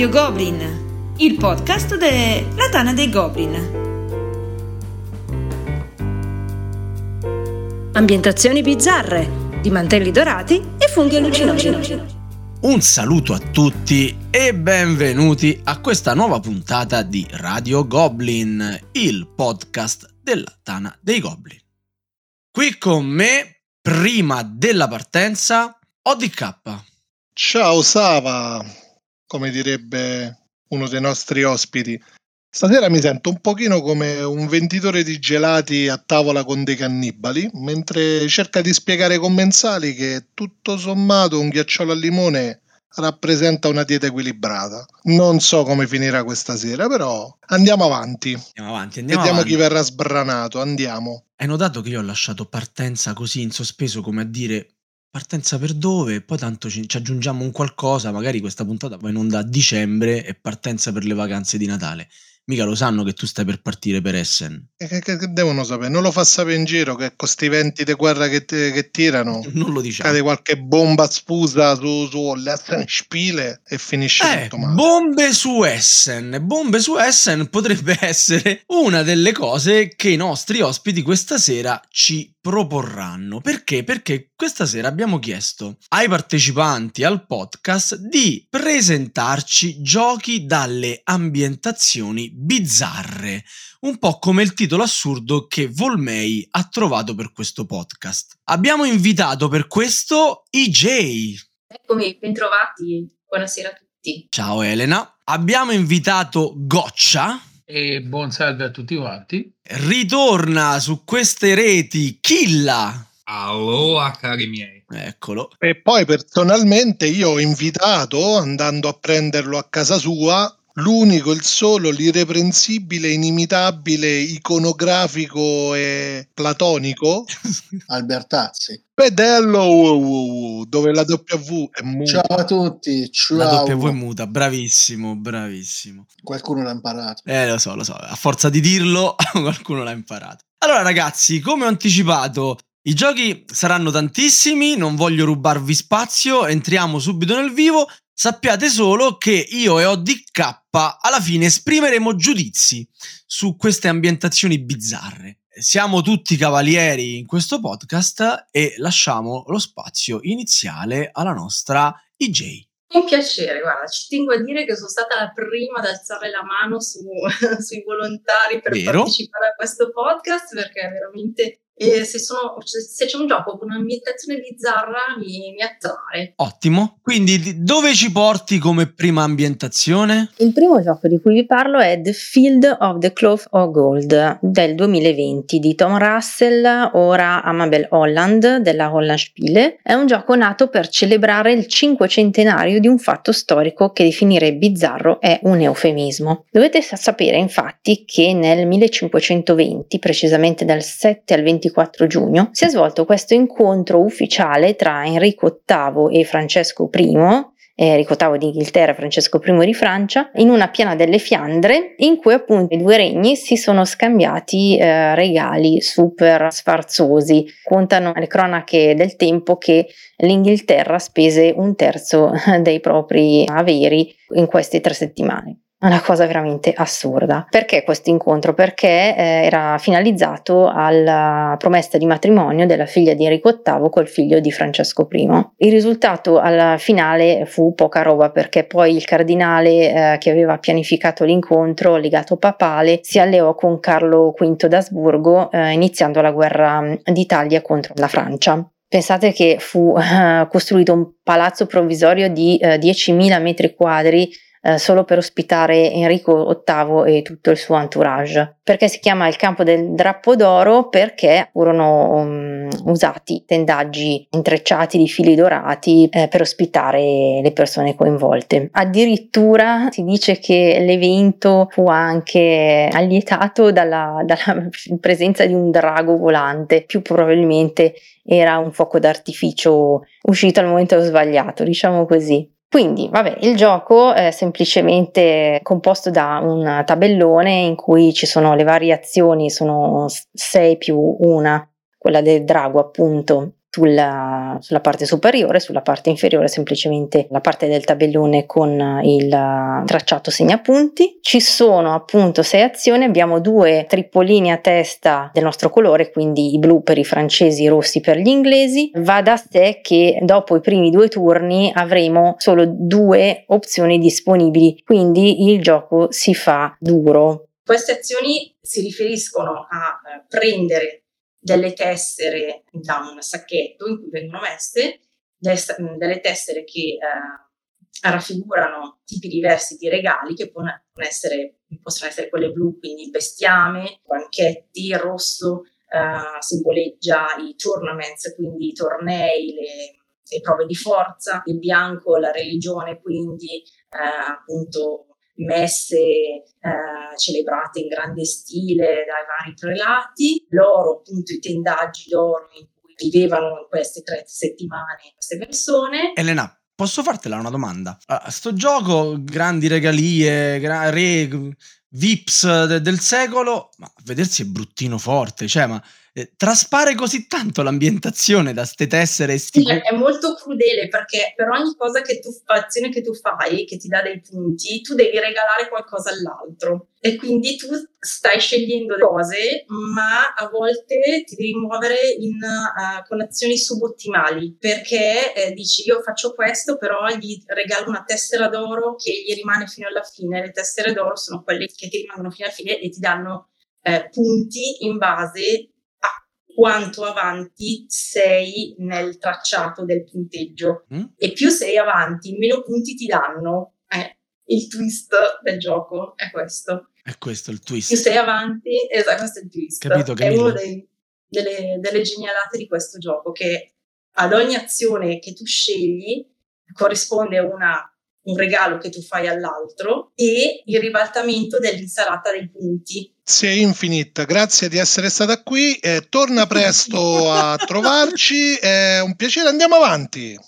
Radio Goblin, il podcast della Tana dei Goblin. Ambientazioni bizzarre, di mantelli dorati e funghi allucinogeni. Un saluto a tutti e benvenuti a questa nuova puntata di Radio Goblin, il podcast della Tana dei Goblin. Qui con me, prima della partenza, ODK. Ciao Sava, come direbbe uno dei nostri ospiti. Stasera mi sento un pochino come un venditore di gelati a tavola con dei cannibali, mentre cerca di spiegare ai commensali che tutto sommato un ghiacciolo al limone rappresenta una dieta equilibrata. Non so come finirà questa sera, però andiamo avanti. Andiamo avanti, andiamo Vediamo avanti. chi verrà sbranato, andiamo. Hai notato che io ho lasciato partenza così in sospeso come a dire partenza per dove? Poi tanto ci, ci aggiungiamo un qualcosa, magari questa puntata va in onda a dicembre e partenza per le vacanze di Natale. Mica lo sanno che tu stai per partire per Essen. E Che, che- che devono sapere? Non lo fa sapere in giro che con sti venti di guerra che, che tirano Non lo diciamo. cade qualche bomba spusa su, su Spiele e finisce Eh, tutto male. bombe su Essen. Bombe su Essen potrebbe essere una delle cose che i nostri ospiti questa sera ci proporranno. Perché? Perché questa sera abbiamo chiesto ai partecipanti al podcast di presentarci giochi dalle ambientazioni bizzarre. Un po' come il titolo assurdo che Volmei ha trovato per questo podcast. Abbiamo invitato per questo IJ. Eccomi, bentrovati, buonasera a tutti. Ciao Elena. Abbiamo invitato Goccia. E buon salve a tutti quanti. Ritorna su queste reti Killa. Aloha cari miei. Eccolo. E poi personalmente io ho invitato, andando a prenderlo a casa sua, l'unico, il solo, l'irreprensibile, inimitabile, iconografico e platonico, Albertazzi. Pedello WWW, dove la W è muta. Ciao a tutti, La ciao. W è muta. Bravissimo, bravissimo. Qualcuno l'ha imparato. Eh, lo so, lo so. A forza di dirlo, qualcuno l'ha imparato. Allora, ragazzi, come ho anticipato, i giochi saranno tantissimi. Non voglio rubarvi spazio. Entriamo subito nel vivo. Sappiate solo che io e ODK alla fine esprimeremo giudizi su queste ambientazioni bizzarre. Siamo tutti cavalieri in questo podcast e lasciamo lo spazio iniziale alla nostra IJ. Un piacere, guarda, ci tengo a dire che sono stata la prima ad alzare la mano su- sui volontari per Vero. partecipare a questo podcast perché veramente eh, se, sono- se- c'è un gioco con un'ambientazione bizzarra mi, mi attrae. Ottimo. Quindi di- dove ci porti come prima ambientazione? Il primo gioco di cui vi parlo è The Field of the Cloth of Gold del 2020 di Tom Russell, ora Amabel Holland della Holland Spiele. È un gioco nato per celebrare il cinquecentenario di un fatto storico che definire bizzarro è un eufemismo. Dovete sa- sapere infatti che nel 1520, precisamente dal 7 al 24 giugno, si è svolto questo incontro ufficiale tra Enrico VIII e Francesco I Enrico VIII d'Inghilterra Francesco I di Francia, in una piana delle Fiandre, in cui appunto i due regni si sono scambiati eh, regali super sfarzosi. Contano le cronache del tempo che l'Inghilterra spese un terzo dei propri averi in queste tre settimane. Una cosa veramente assurda. Perché questo incontro? Perché eh, era finalizzato alla promessa di matrimonio della figlia di Enrico VIII col figlio di Francesco I. Il risultato alla finale fu poca roba perché poi il cardinale eh, che aveva pianificato l'incontro, legato papale, si alleò con Carlo V d'Asburgo eh, iniziando la guerra d'Italia contro la Francia. Pensate che fu eh, costruito un palazzo provvisorio di eh, 10.000 metri quadri eh, solo per ospitare Enrico VIII e tutto il suo entourage. Perché si chiama il campo del drappo d'oro? Perché furono um, usati tendaggi intrecciati di fili dorati eh, per ospitare le persone coinvolte. Addirittura si dice che l'evento fu anche allietato dalla, dalla presenza di un drago volante, più probabilmente era un fuoco d'artificio uscito al momento sbagliato, diciamo così. Quindi, vabbè, il gioco è semplicemente composto da un tabellone in cui ci sono le variazioni, sono 6 più una, quella del drago appunto, sulla, sulla, parte superiore, sulla parte inferiore semplicemente la parte del tabellone con il tracciato segnapunti. Ci sono appunto sei azioni, abbiamo due trippolini a testa del nostro colore, quindi i blu per i francesi, i rossi per gli inglesi. Va da sé che dopo i primi due turni avremo solo due opzioni disponibili, quindi il gioco si fa duro. Queste azioni si riferiscono a eh, prendere delle tessere da un sacchetto in cui vengono messe, delle tessere che eh, raffigurano tipi diversi di regali che possono essere, possono essere quelle blu, quindi bestiame, banchetti, rosso eh, simboleggia i tournaments, quindi i tornei, le, le, prove di forza, il bianco la religione, quindi eh, appunto messe eh, celebrate in grande stile dai vari prelati, l'oro, appunto i tendaggi d'oro in cui vivevano in queste tre settimane queste persone. Elena, posso fartela una domanda? A sto gioco, grandi regalie, gra- re, vips de- del secolo, ma vedersi è bruttino forte, cioè, ma eh, traspare così tanto l'ambientazione da ste tessere sti... Sì, è molto crudele perché per ogni cosa che tu azione che tu fai, che ti dà dei punti, tu devi regalare qualcosa all'altro. E quindi tu stai scegliendo cose, ma a volte ti devi muovere in, uh, con azioni subottimali perché eh, dici io faccio questo, però gli regalo una tessera d'oro che gli rimane fino alla fine. Le tessere d'oro sono quelle che ti rimangono fino alla fine e ti danno eh, punti in base quanto avanti sei nel tracciato del punteggio. Mm? E più sei avanti, meno punti ti danno. Eh, il twist del gioco è questo. È questo il twist. Più sei avanti, esatto, questo è il twist. Capito, È una delle, delle genialate di questo gioco, che ad ogni azione che tu scegli corrisponde una un regalo che tu fai all'altro e il ribaltamento dell'insalata dei punti. Sei infinita, grazie di essere stata qui, eh, torna presto a trovarci, è un piacere, andiamo avanti.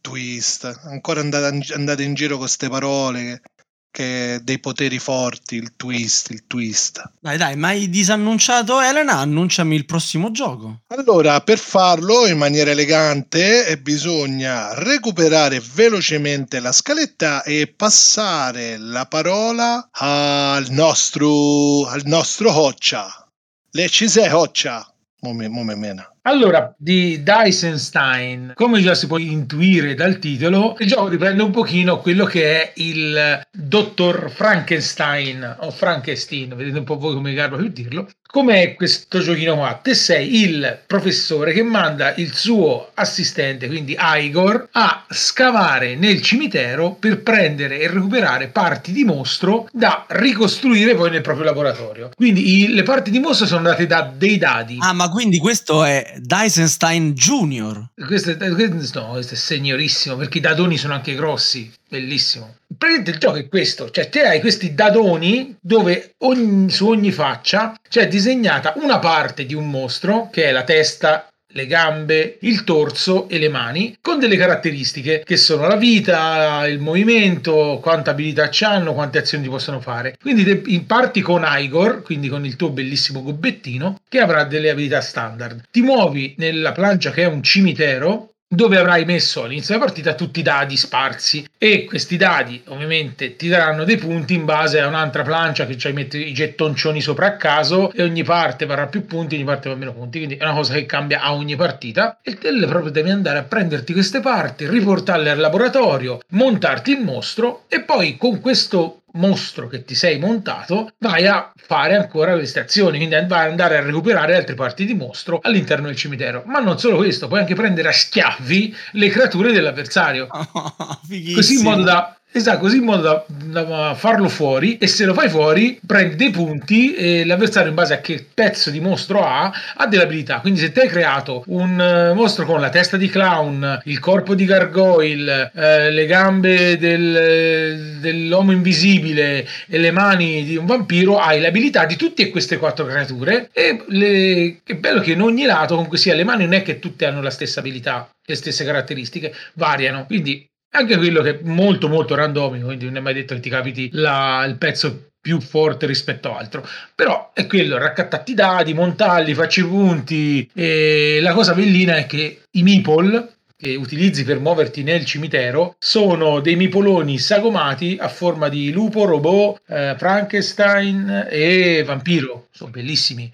Twist, ancora andate in giro con queste parole che dei poteri forti, il twist, il twist. Dai, dai, ma hai disannunciato Elena? Annunciami il prossimo gioco. Allora, per farlo in maniera elegante eh, bisogna recuperare velocemente la scaletta e passare la parola al nostro, al nostro Hoccia. Le ci sei Hoccia? Mome, mome mena. Allora, di Dysenstein, come già si può intuire dal titolo, il gioco riprende un pochino quello che è il dottor Frankenstein o Frankenstein, vedete un po' voi come garba più dirlo. Com'è questo giochino qua? Te sei il professore che manda il suo assistente, quindi Igor, a scavare nel cimitero per prendere e recuperare parti di mostro da ricostruire poi nel proprio laboratorio. Quindi i, le parti di mostro sono date da dei dadi. Ah, ma quindi questo è Dysenstein Junior. Questo è, questo, no, questo è signorissimo perché i dadoni sono anche grossi. Bellissimo. Praticamente il gioco è questo, cioè te hai questi dadoni dove ogni, su ogni faccia c'è disegnata una parte di un mostro che è la testa le gambe, il torso e le mani con delle caratteristiche che sono la vita, il movimento, quanta abilità hanno, quante azioni possono fare. Quindi te parti con Igor, quindi con il tuo bellissimo gobbettino, che avrà delle abilità standard. Ti muovi nella plancia che è un cimitero dove avrai messo all'inizio della partita tutti i dadi sparsi. E questi dadi ovviamente ti daranno dei punti in base a un'altra plancia che ci metti i gettoncioni sopra a caso e ogni parte varrà più punti, ogni parte va meno punti, quindi è una cosa che cambia a ogni partita. E te proprio devi andare a prenderti queste parti, riportarle al laboratorio, montarti il mostro e poi con questo mostro che ti sei montato, vai a fare ancora queste azioni, quindi vai ad andare a recuperare altre parti di mostro all'interno del cimitero. Ma non solo questo, puoi anche prendere a schiaffi le creature dell'avversario. Oh, così in modo da Esatto, così in modo da, da, farlo fuori e se lo fai fuori prendi dei punti e l'avversario in base a che pezzo di mostro ha ha delle abilità. Quindi se ti hai creato un uh, mostro con la testa di clown, il corpo di gargoyle, uh, le gambe del, dell'uomo invisibile e le mani di un vampiro, hai le abilità di tutte queste quattro creature e le, è bello che in ogni lato comunque sia le mani non è che tutte hanno la stessa abilità le stesse caratteristiche variano quindi anche quello che è molto molto randomico, quindi non è mai detto che ti capiti la, il pezzo più forte rispetto a altro. Però è quello, raccattati i dadi, montalli, facci i punti. E la cosa bellina è che i meeple che utilizzi per muoverti nel cimitero sono dei mipoloni sagomati a forma di lupo, robot, eh, Frankenstein e vampiro. Sono bellissimi.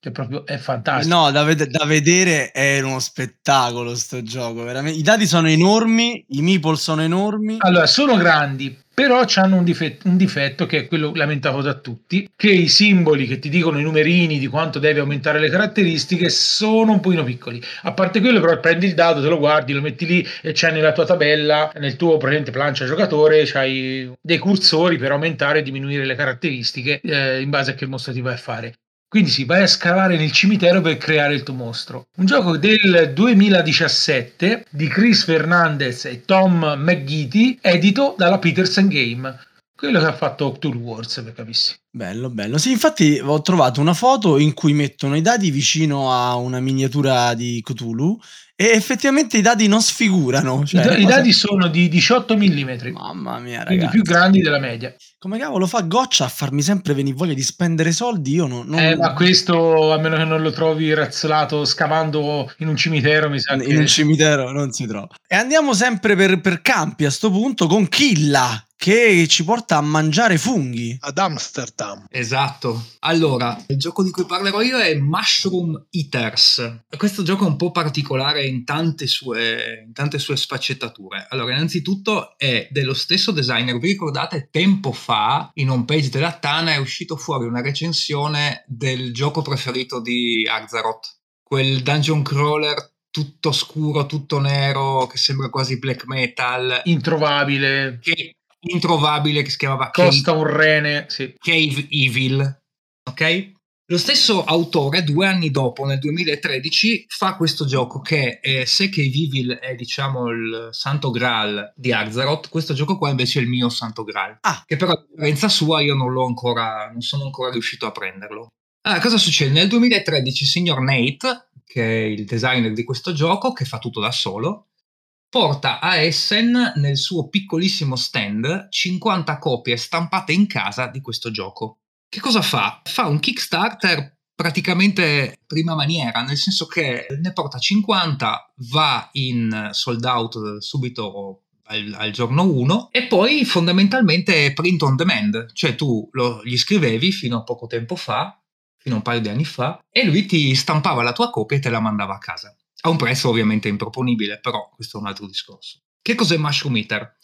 Cioè, proprio è fantastico. No, da, ved- da vedere è uno spettacolo sto gioco, veramente. I dadi sono enormi, i meeple sono enormi. Allora, sono grandi, però hanno un difetto, un difetto che è quello lamentato da tutti, che i simboli che ti dicono i numerini di quanto devi aumentare le caratteristiche sono un pochino piccoli. A parte quello, però, prendi il dado, te lo guardi, lo metti lì e c'è nella tua tabella, nel tuo presente plancia giocatore, c'hai dei cursori per aumentare e diminuire le caratteristiche eh, in base a che mostro ti vai a fare. Quindi sì, vai a scavare nel cimitero per creare il tuo mostro. Un gioco del 2017 di Chris Fernandez e Tom McGeety, edito dalla Peterson Game. Quello che ha fatto Cthulhu Wars, per capissi. Bello, bello. Sì, infatti ho trovato una foto in cui mettono i dadi vicino a una miniatura di Cthulhu e effettivamente i dadi non sfigurano. Cioè, I, cosa- dadi sono di 18 mm, Mamma mia, quindi ragazzi. più grandi della media. Come cavolo fa Goccia a farmi sempre venire voglia di spendere soldi? Io no- non... Eh, ma questo, a meno che non lo trovi razzolato scavando in un cimitero, mi sa in che... un cimitero non si trova. E andiamo sempre per, per campi a sto punto con Killa che ci porta a mangiare funghi. Ad Amsterdam. Esatto. Allora, il gioco di cui parlerò io è Mushroom Eaters. Questo gioco è un po' particolare in tante sue, in tante sue sfaccettature. Allora, innanzitutto è dello stesso designer. Vi ricordate tempo fa in home page della Tana è uscito fuori una recensione del gioco preferito di Arzaroth, quel dungeon crawler tutto scuro, tutto nero, che sembra quasi black metal, Introvabile, che introvabile che si chiamava Cave costa un rene, sì. Cave Evil, ok? Lo stesso autore, due anni dopo, nel 2013, fa questo gioco che, eh, se Cave Evil è, diciamo, il santo graal di Azeroth, questo gioco qua invece è il mio santo graal. Ah. Che però, a differenza sua, io non l'ho ancora, non sono ancora riuscito a prenderlo. Allora, cosa succede? Nel 2013 il signor Nate, che è il designer di questo gioco, che fa tutto da solo, porta a Essen nel suo piccolissimo stand 50 copie stampate in casa di questo gioco. Che cosa fa? Fa un Kickstarter praticamente prima maniera, nel senso che ne porta 50, va in sold out subito al, al giorno 1 e poi fondamentalmente print on demand, cioè tu lo, gli scrivevi fino a poco tempo fa, fino a un paio di anni fa, e lui ti stampava la tua copia e te la mandava a casa. A un prezzo ovviamente improponibile, però questo è un altro discorso. Che cos'è Mushroom Eater?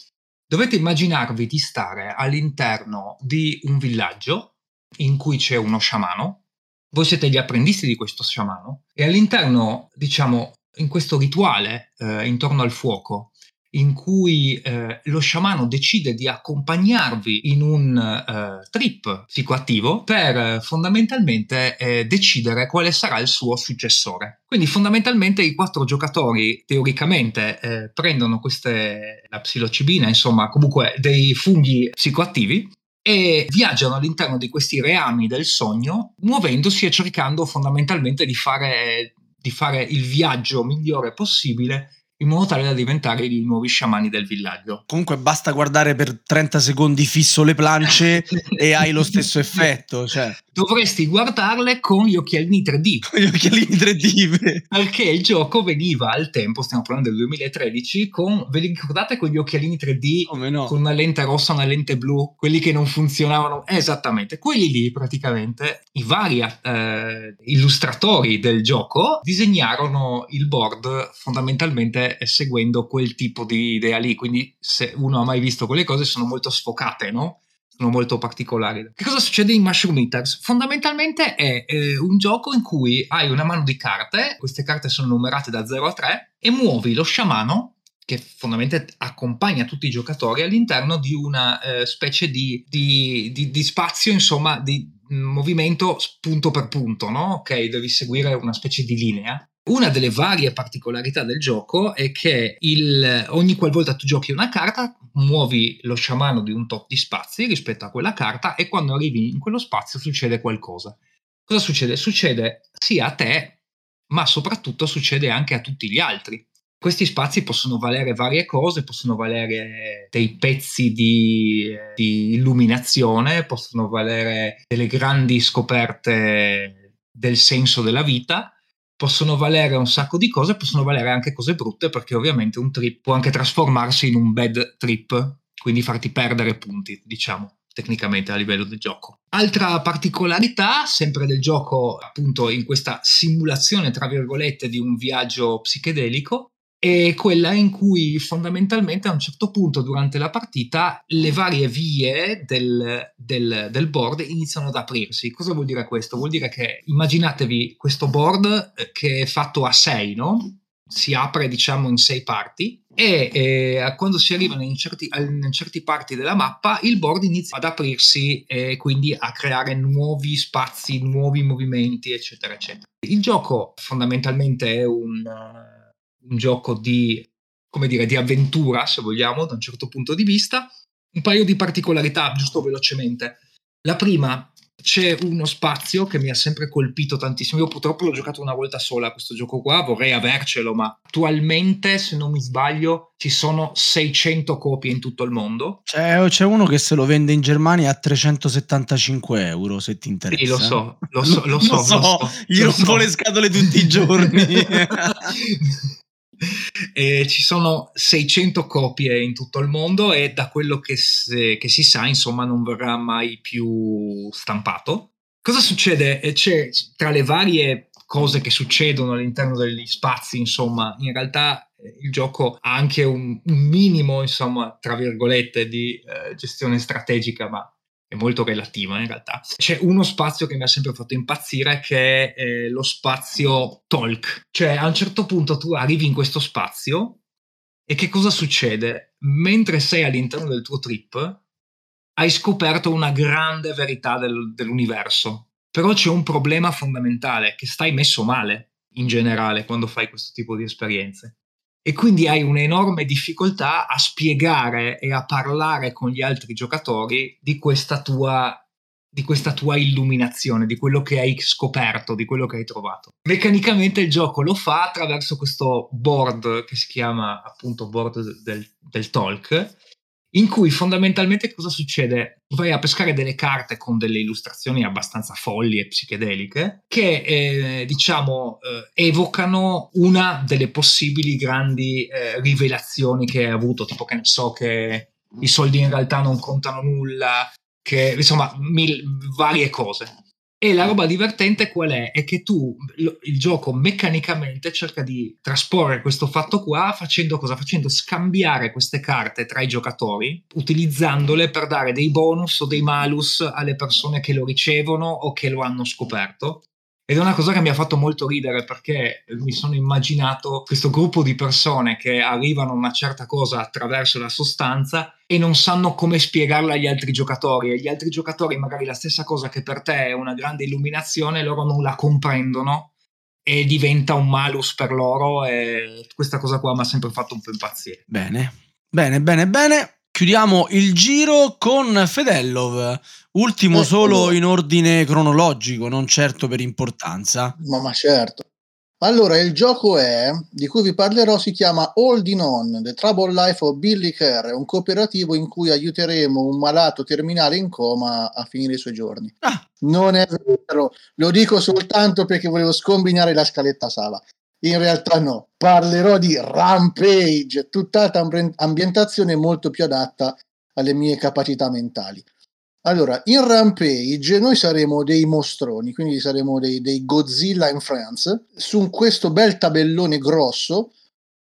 Dovete immaginarvi di stare all'interno di un villaggio in cui c'è uno sciamano, voi siete gli apprendisti di questo sciamano e all'interno, diciamo, in questo rituale eh, intorno al fuoco, in cui eh, lo sciamano decide di accompagnarvi in un eh, trip psicoattivo per eh, fondamentalmente eh, decidere quale sarà il suo successore. Quindi fondamentalmente i quattro giocatori teoricamente eh, prendono queste, la psilocibina, insomma comunque dei funghi psicoattivi e viaggiano all'interno di questi reami del sogno, muovendosi e cercando fondamentalmente di fare, di fare il viaggio migliore possibile in modo tale da diventare i nuovi sciamani del villaggio. Comunque basta guardare per 30 secondi fisso le plance e hai lo stesso effetto, cioè Dovresti guardarle con gli occhialini 3D. con gli occhialini 3D. Perché il gioco veniva al tempo, stiamo parlando del 2013, con, ve li ricordate con gli occhialini 3D Come no? con una lente rossa e una lente blu, quelli che non funzionavano esattamente, quelli lì praticamente i vari eh, illustratori del gioco disegnarono il board fondamentalmente seguendo quel tipo di idea lì, quindi se uno ha mai visto quelle cose sono molto sfocate, no? Sono molto particolari. Che cosa succede in Mushroom Eaters? Fondamentalmente è eh, un gioco in cui hai una mano di carte, queste carte sono numerate da 0 a 3 e muovi lo sciamano che fondamentalmente accompagna tutti i giocatori all'interno di una eh, specie di, di, di, di spazio, insomma, di movimento punto per punto, no? Ok, devi seguire una specie di linea. Una delle varie particolarità del gioco è che il, ogni qualvolta tu giochi una carta, muovi lo sciamano di un tot di spazi rispetto a quella carta e quando arrivi in quello spazio succede qualcosa. Cosa succede? Succede sia a te, ma soprattutto succede anche a tutti gli altri. Questi spazi possono valere varie cose, possono valere dei pezzi di, di illuminazione, possono valere delle grandi scoperte del senso della vita, possono valere un sacco di cose, possono valere anche cose brutte perché ovviamente un trip può anche trasformarsi in un bad trip, quindi farti perdere punti, diciamo tecnicamente a livello del gioco. Altra particolarità, sempre del gioco, appunto in questa simulazione, tra virgolette, di un viaggio psichedelico, è quella in cui fondamentalmente a un certo punto durante la partita le varie vie del, del, del, board iniziano ad aprirsi. Cosa vuol dire questo? Vuol dire che immaginatevi questo board eh, che è fatto a 6, no? Si apre diciamo in 6 parti e eh, quando si arrivano in certi, in certi, parti della mappa il board inizia ad aprirsi e quindi a creare nuovi spazi, nuovi movimenti, eccetera, eccetera. Il gioco fondamentalmente è un un gioco di, come dire, di avventura, se vogliamo, da un certo punto di vista. Un paio di particolarità, giusto velocemente. La prima, c'è uno spazio che mi ha sempre colpito tantissimo. Io purtroppo l'ho giocato una volta sola questo gioco qua, vorrei avercelo, ma attualmente, se non mi sbaglio, ci sono 600 copie in tutto il mondo. C'è, c'è uno che se lo vende in Germania a 375 euro, se ti interessa. Sì, lo so, lo so, lo so. Lo so, lo so gli rompo so. le scatole tutti i giorni. Eh, ci sono 600 copie in tutto il mondo e da quello che, se, che, si sa, insomma, non verrà mai più stampato. Cosa succede? C'è tra le varie cose che succedono all'interno degli spazi, insomma, in realtà eh, il gioco ha anche un, un minimo, insomma, tra virgolette, di eh, gestione strategica, ma è molto relativa in realtà. C'è uno spazio che mi ha sempre fatto impazzire che è eh, lo spazio talk. Cioè a un certo punto tu arrivi in questo spazio e che cosa succede? Mentre sei all'interno del tuo trip hai scoperto una grande verità del, dell'universo. Però c'è un problema fondamentale, che stai messo male in generale quando fai questo tipo di esperienze e quindi hai un'enorme difficoltà a spiegare e a parlare con gli altri giocatori di questa tua di questa tua illuminazione, di quello che hai scoperto, di quello che hai trovato. Meccanicamente il gioco lo fa attraverso questo board che si chiama appunto board del, del talk, in cui fondamentalmente cosa succede? Vai a pescare delle carte con delle illustrazioni abbastanza folli e psichedeliche che eh, diciamo eh, evocano una delle possibili grandi eh, rivelazioni che hai avuto, tipo che ne so che i soldi in realtà non contano nulla, che insomma mil, varie cose. E la roba divertente qual è? È che tu, il gioco meccanicamente cerca di trasporre questo fatto qua facendo cosa? Facendo scambiare queste carte tra i giocatori, utilizzandole per dare dei bonus o dei malus alle persone che lo ricevono o che lo hanno scoperto. Ed è una cosa che mi ha fatto molto ridere perché mi sono immaginato questo gruppo di persone che arrivano a una certa cosa attraverso la sostanza e non sanno come spiegarla agli altri giocatori e gli altri giocatori magari la stessa cosa che per te è una grande illuminazione loro non la comprendono e diventa un malus per loro e questa cosa qua mi ha sempre fatto un po' impazzire. Bene, bene, bene, bene. Chiudiamo il giro con Fedellov, ultimo eh, solo in ordine cronologico, non certo per importanza. Ma, ma certo. Allora, il gioco è, di cui vi parlerò, si chiama Holding On, The Trouble Life of Billy Kerr, un cooperativo in cui aiuteremo un malato terminale in coma a finire i suoi giorni. Ah. Non è vero, lo dico soltanto perché volevo scombinare la scaletta sala. In realtà no, parlerò di Rampage, tutt'altra ambientazione molto più adatta alle mie capacità mentali. Allora, in Rampage noi saremo dei mostroni, quindi saremo dei, dei Godzilla in France. Su questo bel tabellone grosso,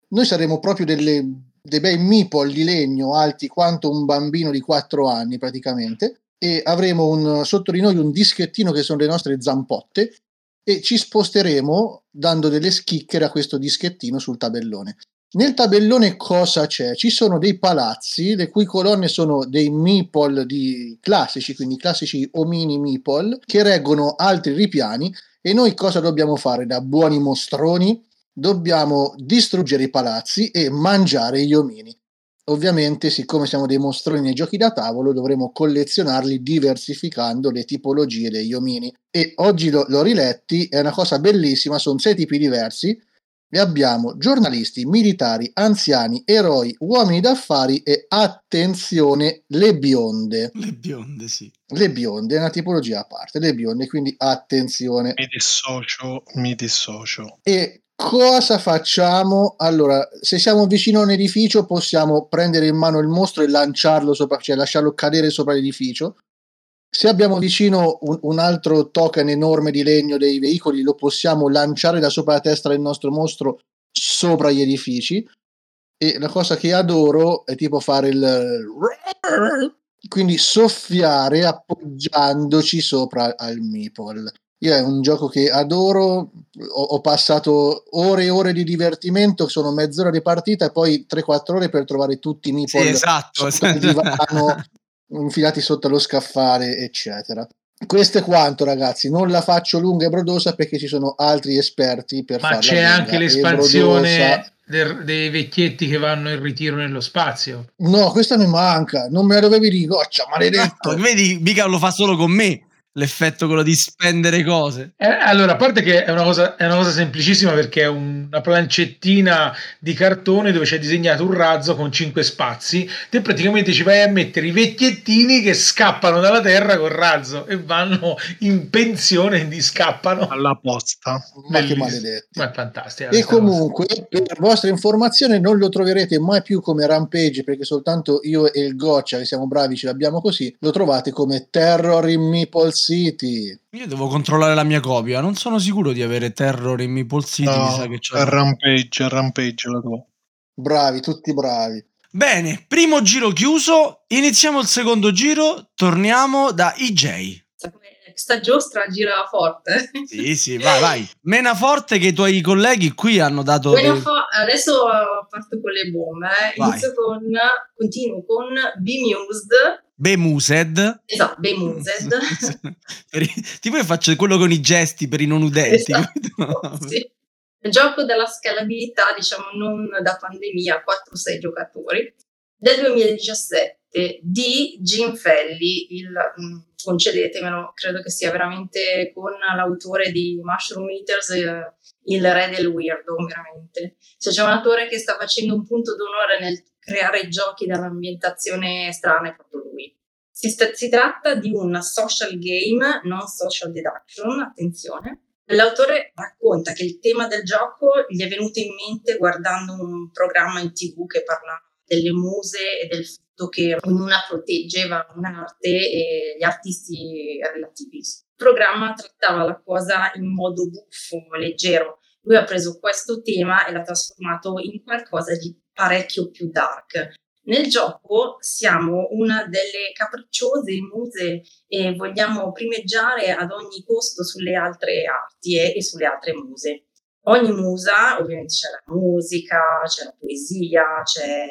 noi saremo proprio delle, dei bei meeple di legno alti quanto un bambino di 4 anni praticamente e avremo un, sotto di noi un dischettino che sono le nostre zampotte e ci sposteremo dando delle schicchere a questo dischettino sul tabellone. Nel tabellone cosa c'è? Ci sono dei palazzi, le cui colonne sono dei meeple di classici, quindi classici omini meeple, che reggono altri ripiani e noi cosa dobbiamo fare da buoni mostroni? Dobbiamo distruggere i palazzi e mangiare gli omini. Ovviamente, siccome siamo dei mostroni nei giochi da tavolo, dovremo collezionarli diversificando le tipologie degli omini. E oggi lo, l'ho riletti, è una cosa bellissima, sono sei tipi diversi. E abbiamo giornalisti, militari, anziani, eroi, uomini d'affari e attenzione, le bionde. Le bionde, sì. Le bionde è una tipologia a parte, le bionde, quindi attenzione. Mi dissocio, mi dissocio. E cosa facciamo? Allora, se siamo vicino a un edificio, possiamo prendere in mano il mostro e lanciarlo sopra, cioè lasciarlo cadere sopra l'edificio. Se abbiamo vicino un, un, altro token enorme di legno dei veicoli, lo possiamo lanciare da sopra la testa del nostro mostro sopra gli edifici. E la cosa che adoro è tipo fare il quindi soffiare appoggiandoci sopra al meeple. Io è un gioco che adoro, ho, ho, passato ore e ore di divertimento, sono mezz'ora di partita e poi 3-4 ore per trovare tutti i meeple sì, esatto. sotto il divano infilati sotto lo scaffale, eccetera. Questo è quanto, ragazzi. Non la faccio lunga e brodosa perché ci sono altri esperti per Ma farla. c'è anche l'espansione del, dei vecchietti che vanno in ritiro nello spazio. No, questa mi manca. Non me la dovevi dire, goccia, maledetto. Vedi, mica lo fa solo con me l'effetto quello di spendere cose. Eh, allora, a parte che è una, cosa, è una cosa semplicissima perché è una plancettina di cartone dove c'è disegnato un razzo con cinque spazi, te praticamente ci vai a mettere i vecchiettini che scappano dalla Terra col razzo e vanno in pensione e scappano alla posta. Ma che maledetti. Ma è fantastico. E comunque, cosa. per vostra informazione, non lo troverete mai più come Rampage perché soltanto io e il Goccia, che siamo bravi, ce l'abbiamo così, lo trovate come Terror in Meeples City. Io devo controllare la mia copia. Non sono sicuro di avere Terror in Meeple City. No, mi sa che c'è è Rampage, Rampage la tua. Bravi, tutti bravi. Bene, primo giro chiuso. Iniziamo il secondo giro. Torniamo da EJ. Sta giostra gira forte. Sì, sì, vai, vai. Mena forte che i tuoi colleghi qui hanno dato. Dei... Fo- adesso parto con le bombe. Eh. Inizio con, continuo con Bemused Bemused. Esatto, Bemused. tipo io faccio quello con i gesti per i non udenti. Esatto, sì. Il gioco della scalabilità, diciamo non da pandemia, 4-6 giocatori, del 2017 di Jim Felli, il, mm, concedetemelo, credo che sia veramente con l'autore di Mushroom Eaters eh, il re del weirdo, veramente. Se c'è un autore che sta facendo un punto d'onore nel creare giochi dall'ambientazione strana è proprio lui. Si, sta, si tratta di un social game, non social deduction, attenzione. L'autore racconta che il tema del gioco gli è venuto in mente guardando un programma in tv che parlava delle muse e del fatto che ognuna proteggeva un'arte e gli artisti relativi. Il programma trattava la cosa in modo buffo, leggero. Lui ha preso questo tema e l'ha trasformato in qualcosa di parecchio più dark. Nel gioco siamo una delle capricciose muse e vogliamo primeggiare ad ogni costo sulle altre arti e, sulle altre muse. Ogni musa, ovviamente c'è la musica, c'è la poesia, c'è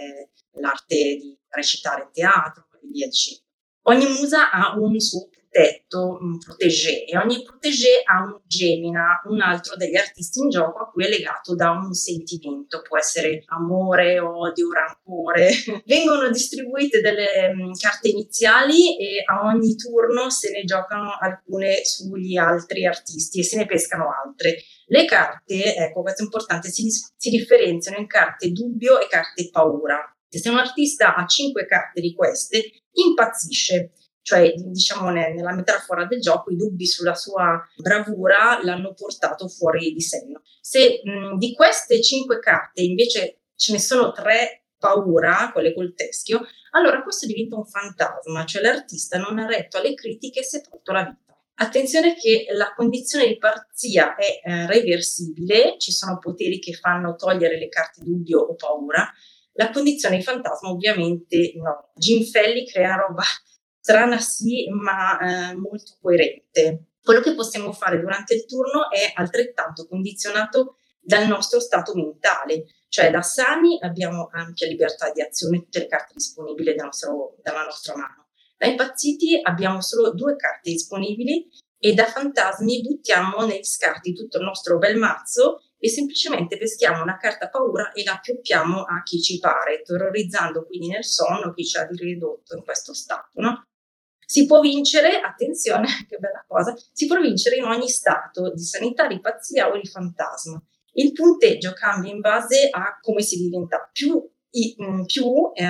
l'arte di recitare in teatro e via dicendo. Ogni musa ha un suo tetto, un protégé e ogni protégé ha un gemina, un altro degli artisti in gioco a cui è legato da un sentimento, può essere amore, odio, rancore. Vengono distribuite delle um, carte iniziali e a ogni turno se ne giocano alcune sugli altri artisti e se ne pescano altre. Le carte, ecco questo è importante, si, si differenziano in carte dubbio e carte paura. Se un artista ha cinque carte di queste, impazzisce cioè diciamo nella metafora del gioco i dubbi sulla sua bravura l'hanno portato fuori di senno. Se mh, di queste cinque carte invece ce ne sono tre paura, quelle col teschio, allora questo diventa un fantasma, cioè l'artista non ha retto alle critiche e si è tolto la vita. Attenzione che la condizione di parzia è eh, reversibile, ci sono poteri che fanno togliere le carte dubbio o paura. La condizione di fantasma ovviamente no. Jim Felli crea roba strana sì, ma eh, molto coerente. Quello che possiamo fare durante il turno è altrettanto condizionato dal nostro stato mentale, cioè da sani abbiamo ampia libertà di azione, tutte le carte disponibili dal nostro, dalla nostra mano. Da impazziti abbiamo solo due carte disponibili e da fantasmi buttiamo negli scarti tutto il nostro bel mazzo e semplicemente peschiamo una carta paura e la pioppiamo a chi ci pare, terrorizzando quindi nel sonno chi ci ha ridotto in questo stato. No? Si può vincere, attenzione, che bella cosa, si può vincere in ogni stato di sanità, di pazzia o di fantasma. Il punteggio cambia in base a come si diventa più i, in più eh,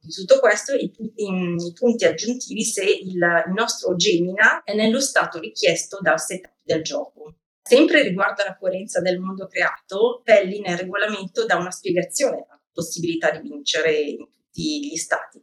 di tutto questo i, i, i, punti aggiuntivi se il, il nostro Gemina è nello stato richiesto dal setup del gioco. Sempre riguardo alla coerenza del mondo creato, Pelli nel regolamento dà una spiegazione alla possibilità di vincere in tutti gli stati.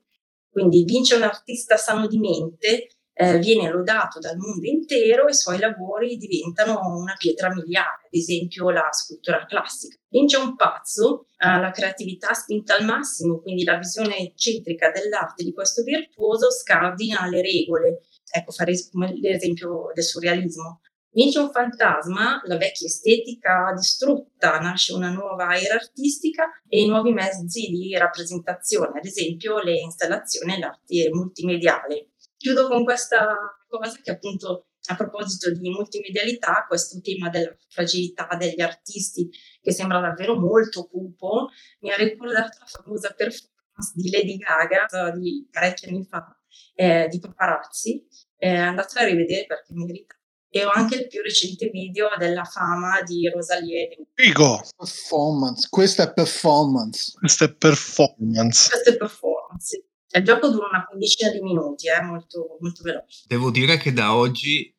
Quindi vince un artista sano di mente eh, viene lodato dal mondo intero e i suoi lavori diventano una pietra miliare, ad esempio la scultura classica. Vince un pazzo, eh, la creatività spinta al massimo, quindi la visione eccentrica dell'arte di questo virtuoso scardina le regole. Ecco, fare l'esempio del surrealismo. Vince un fantasma, la vecchia estetica distrutta, nasce una nuova era artistica e i nuovi mezzi di rappresentazione, ad esempio le installazioni e l'arte multimediale. Chiudo con questa cosa che appunto a proposito di multimedialità, questo tema della fragilità degli artisti che sembra davvero molto cupo, mi ha ricordato la famosa performance di Lady Gaga di parecchi anni fa, eh, di Paparazzi. Eh, andatela a rivedere perché merita. E ho anche il più recente video della fama di Rosalie. Figo! Performance, questa è performance. Questa è performance. Questa è performance, il gioco dura una quindicina di minuti, è eh, molto, molto veloce. Devo dire che da oggi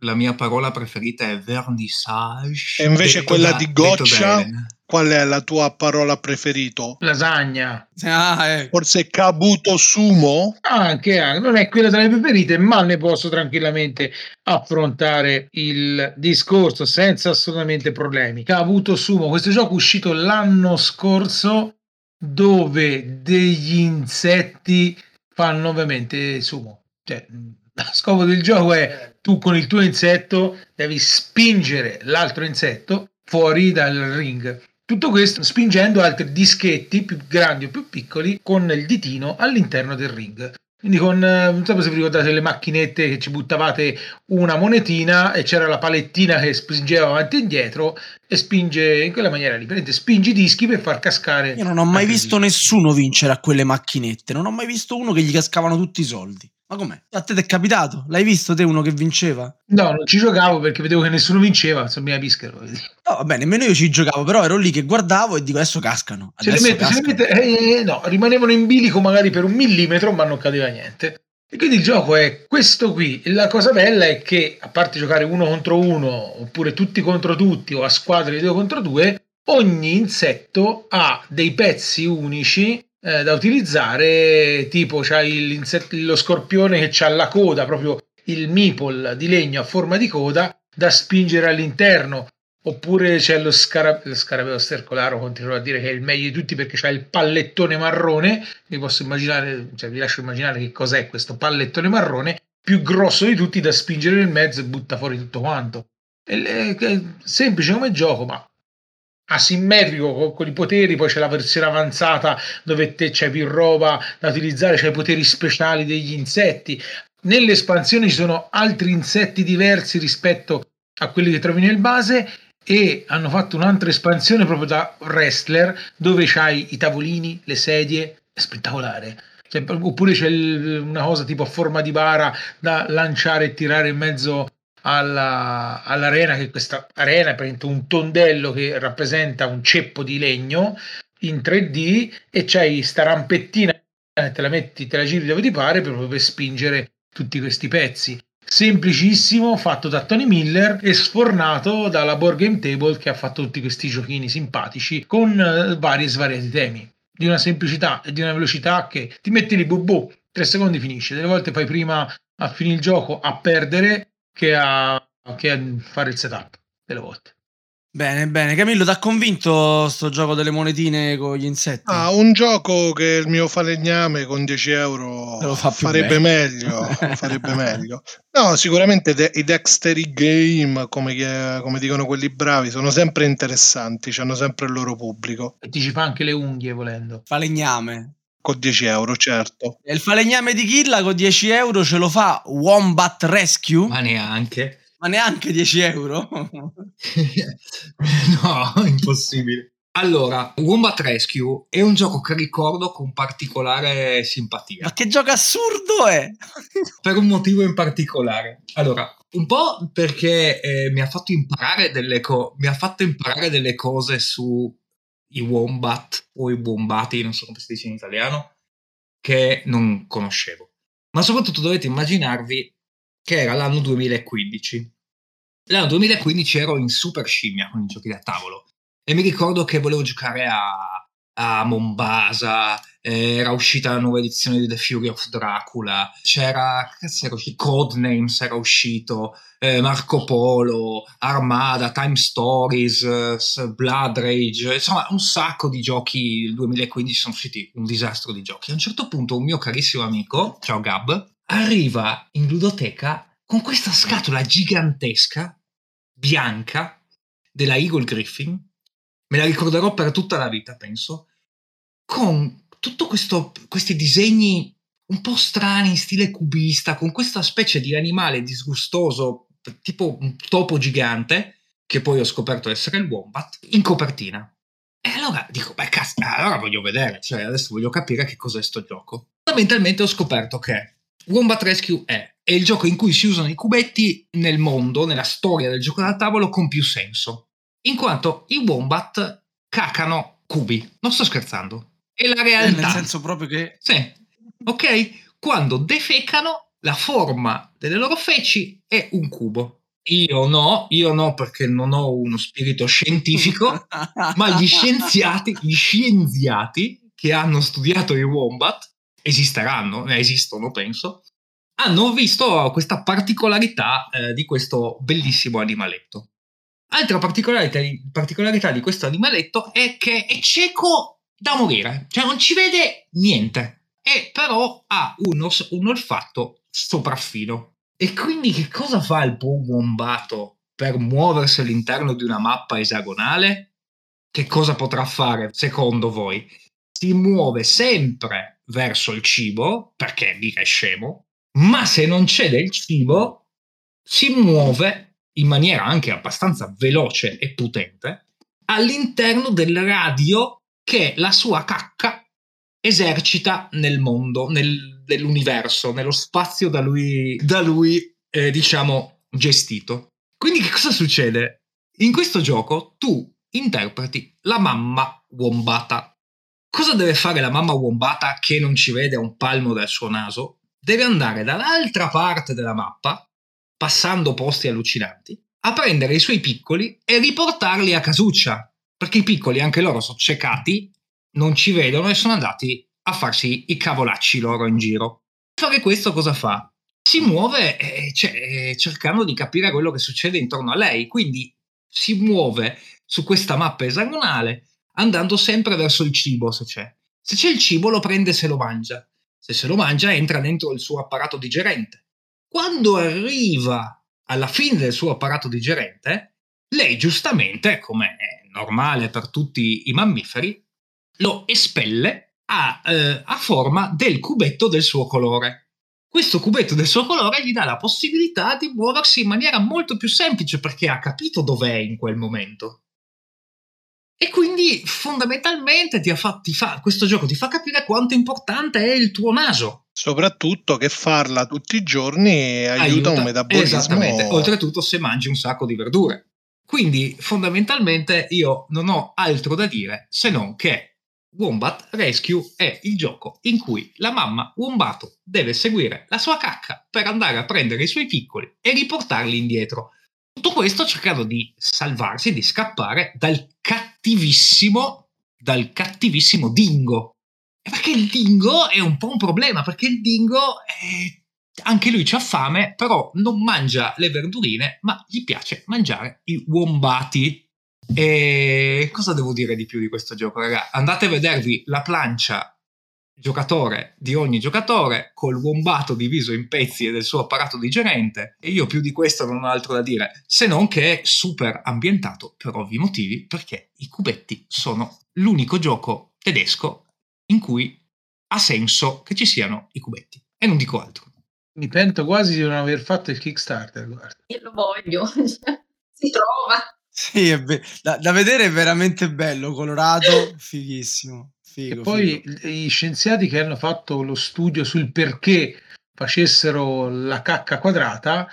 la mia parola preferita è vernissage. E invece quella da, di goccia, qual è la tua parola preferita? Lasagna. Ah, eh. Forse cabuto sumo? Anche, anche, non è quella tra le preferite, ma ne posso tranquillamente affrontare il discorso senza assolutamente problemi. Cabuto sumo, questo gioco è uscito l'anno scorso dove degli insetti fanno ovviamente sumo. Cioè, lo scopo del gioco è tu con il tuo insetto devi spingere l'altro insetto fuori dal ring. Tutto questo spingendo altri dischetti più grandi o più piccoli con il ditino all'interno del ring. Quindi con, eh, non so se vi ricordate le macchinette che ci buttavate una monetina e c'era la palettina che spingeva avanti e indietro e spinge in quella maniera lì. Spingi i dischi per far cascare. Io non ho mai visto nessuno vincere a quelle macchinette, non ho mai visto uno che gli cascavano tutti i soldi. Ma com'è? A te ti è capitato? L'hai visto te uno che vinceva? No, non ci giocavo perché vedevo che nessuno vinceva, insomma, mi pischero. No, vabbè, nemmeno io ci giocavo, però ero lì che guardavo e dico adesso cascano. Adesso se le mette, cascano. Se le mette, eh, no, rimanevano in bilico magari per un millimetro, ma non cadeva niente. E quindi il gioco è questo qui. La cosa bella è che, a parte giocare uno contro uno, oppure tutti contro tutti, o a squadre di due contro due, ogni insetto ha dei pezzi unici eh, da utilizzare, tipo c'hai lo scorpione che ha la coda, proprio il meeple di legno a forma di coda da spingere all'interno. Oppure c'è lo, scara- lo scarabeo stercolaro, continuo a dire che è il meglio di tutti perché c'è il pallettone marrone. Vi posso immaginare, cioè vi lascio immaginare che cos'è questo pallettone marrone, più grosso di tutti da spingere nel mezzo e butta fuori tutto quanto. È semplice come gioco, ma asimmetrico con, con, i poteri, poi c'è la versione avanzata dove te c'è più roba da utilizzare, c'è i poteri speciali degli insetti. Nelle espansioni ci sono altri insetti diversi rispetto a quelli che trovi nel base e hanno fatto un'altra espansione proprio da wrestler dove c'hai i tavolini, le sedie, è spettacolare. Cioè, oppure c'è una cosa tipo a forma di bara da lanciare e tirare in mezzo alla, all'arena, che questa arena è un tondello che rappresenta un ceppo di legno in 3D e c'hai sta rampettina, te la metti, te la giri dove ti pare proprio per spingere tutti questi pezzi. Semplicissimo, fatto da Tony Miller e sfornato dalla Board Game Table che ha fatto tutti questi giochini simpatici con uh, vari svariati temi. Di una semplicità e di una velocità che ti metti lì, bubu, tre secondi finisce. Delle volte fai prima a finire il gioco a perdere che a, che a fare il setup delle volte. Bene, bene. Camillo, ti ha convinto sto gioco delle monetine con gli insetti? Ah, un gioco che il mio falegname con 10 euro fa farebbe meglio. farebbe meglio. No, sicuramente de- i Dextery Game, come, che, come, dicono quelli bravi, sono sempre interessanti, hanno sempre il loro pubblico. E ti ci fa anche le unghie volendo. Falegname con 10 euro, certo. E il falegname di Killa con 10 euro ce lo fa Wombat Rescue? Ma neanche. Ma neanche 10 euro? no, impossibile. Allora, Wombat Rescue è un gioco che ricordo con particolare simpatia. Ma che gioco assurdo è? per un motivo in particolare. Allora, un po' perché eh, mi ha fatto imparare delle co- mi ha fatto imparare delle cose su i wombat o i wombati, non so come si dice in italiano, che non conoscevo. Ma soprattutto dovete immaginarvi che era l'anno 2015. L'anno 2015 ero in super scimmia con i giochi da tavolo e mi ricordo che volevo giocare a, a Mombasa, era uscita la nuova edizione di The Fury of Dracula, c'era, cazzo era uscito, Codenames era uscito, eh, Marco Polo, Armada, Time Stories, eh, Blood Rage, insomma un sacco di giochi. Del 2015 sono usciti, un disastro di giochi. A un certo punto un mio carissimo amico, ciao Gab, arriva in ludoteca con questa scatola gigantesca, bianca, della Eagle Griffin, me la ricorderò per tutta la vita, penso, con tutto questi disegni un po' strani in stile cubista, con questa specie di animale disgustoso, tipo un topo gigante, che poi ho scoperto essere il wombat, in copertina. E allora dico, beh, cazzo, allora voglio vedere, cioè adesso voglio capire che cos'è sto gioco. Fondamentalmente ho scoperto che Wombat Rescue è, è il gioco in cui si usano i cubetti nel mondo, nella storia del gioco da tavolo, con più senso. In quanto i wombat cacano cubi. Non sto scherzando. È la realtà. Eh, nel senso proprio che... Sì. Ok? Quando defecano, la forma delle loro feci è un cubo. Io no, io no perché non ho uno spirito scientifico, ma gli scienziati, gli scienziati che hanno studiato i wombat, esisteranno, ne esistono penso, hanno visto questa particolarità eh, di questo bellissimo animaletto. Altra particolarità, particolarità di questo animaletto è che è cieco da morire, cioè non ci vede niente, e però ha uno, un olfatto sopraffino. E quindi che cosa fa il buon wombato per muoversi all'interno di una mappa esagonale? Che cosa potrà fare secondo voi? Si muove sempre verso il cibo, perché mica è scemo, ma se non c'è del cibo, si muove in maniera anche abbastanza veloce e potente all'interno del radio che la sua cacca esercita nel mondo, nel, nell'universo, nello spazio da lui, da lui eh, diciamo, gestito. Quindi che cosa succede? In questo gioco tu interpreti la mamma wombata. Cosa deve fare la mamma wombata che non ci vede a un palmo dal suo naso? Deve andare dall'altra parte della mappa passando posti allucinanti, a prendere i suoi piccoli e riportarli a casuccia, perché i piccoli anche loro sono ciecati, non ci vedono e sono andati a farsi i cavolacci loro in giro. Fare questo cosa fa? Si muove eh, cioè, eh, cercando di capire quello che succede intorno a lei, quindi si muove su questa mappa esagonale andando sempre verso il cibo se c'è. Se c'è il cibo lo prende e se lo mangia. Se se lo mangia entra dentro il suo apparato digerente quando arriva alla fine del suo apparato digerente, lei giustamente, come è normale per tutti i mammiferi, lo espelle a, eh, a forma del cubetto del suo colore. Questo cubetto del suo colore gli dà la possibilità di muoversi in maniera molto più semplice perché ha capito dov'è in quel momento. E quindi fondamentalmente ti fa, ti fa, questo gioco ti fa capire quanto importante è il tuo naso. Soprattutto che farla tutti i giorni aiuta, aiuta un metabolismo. Esattamente, oltretutto se mangi un sacco di verdure. Quindi fondamentalmente io non ho altro da dire se non che Wombat Rescue è il gioco in cui la mamma Wombato deve seguire la sua cacca per andare a prendere i suoi piccoli e riportarli indietro. Tutto questo cercando di salvarsi, di scappare dal cattivissimo, dal cattivissimo dingo. Perché il dingo è un po' un problema, perché il dingo è... anche lui ha fame, però non mangia le verdurine, ma gli piace mangiare i wombati. E cosa devo dire di più di questo gioco, raga? Andate a vedervi la plancia giocatore di ogni giocatore col wombato diviso in pezzi e del suo apparato digerente e io più di questo non ho altro da dire se non che è super ambientato per ovvi motivi perché i cubetti sono l'unico gioco tedesco in cui ha senso che ci siano i cubetti e non dico altro mi pento quasi di non aver fatto il Kickstarter guarda. io lo voglio si trova sì, be- da, da vedere è veramente bello, colorato, fighissimo. Figo, e poi figo. gli scienziati che hanno fatto lo studio sul perché facessero la cacca quadrata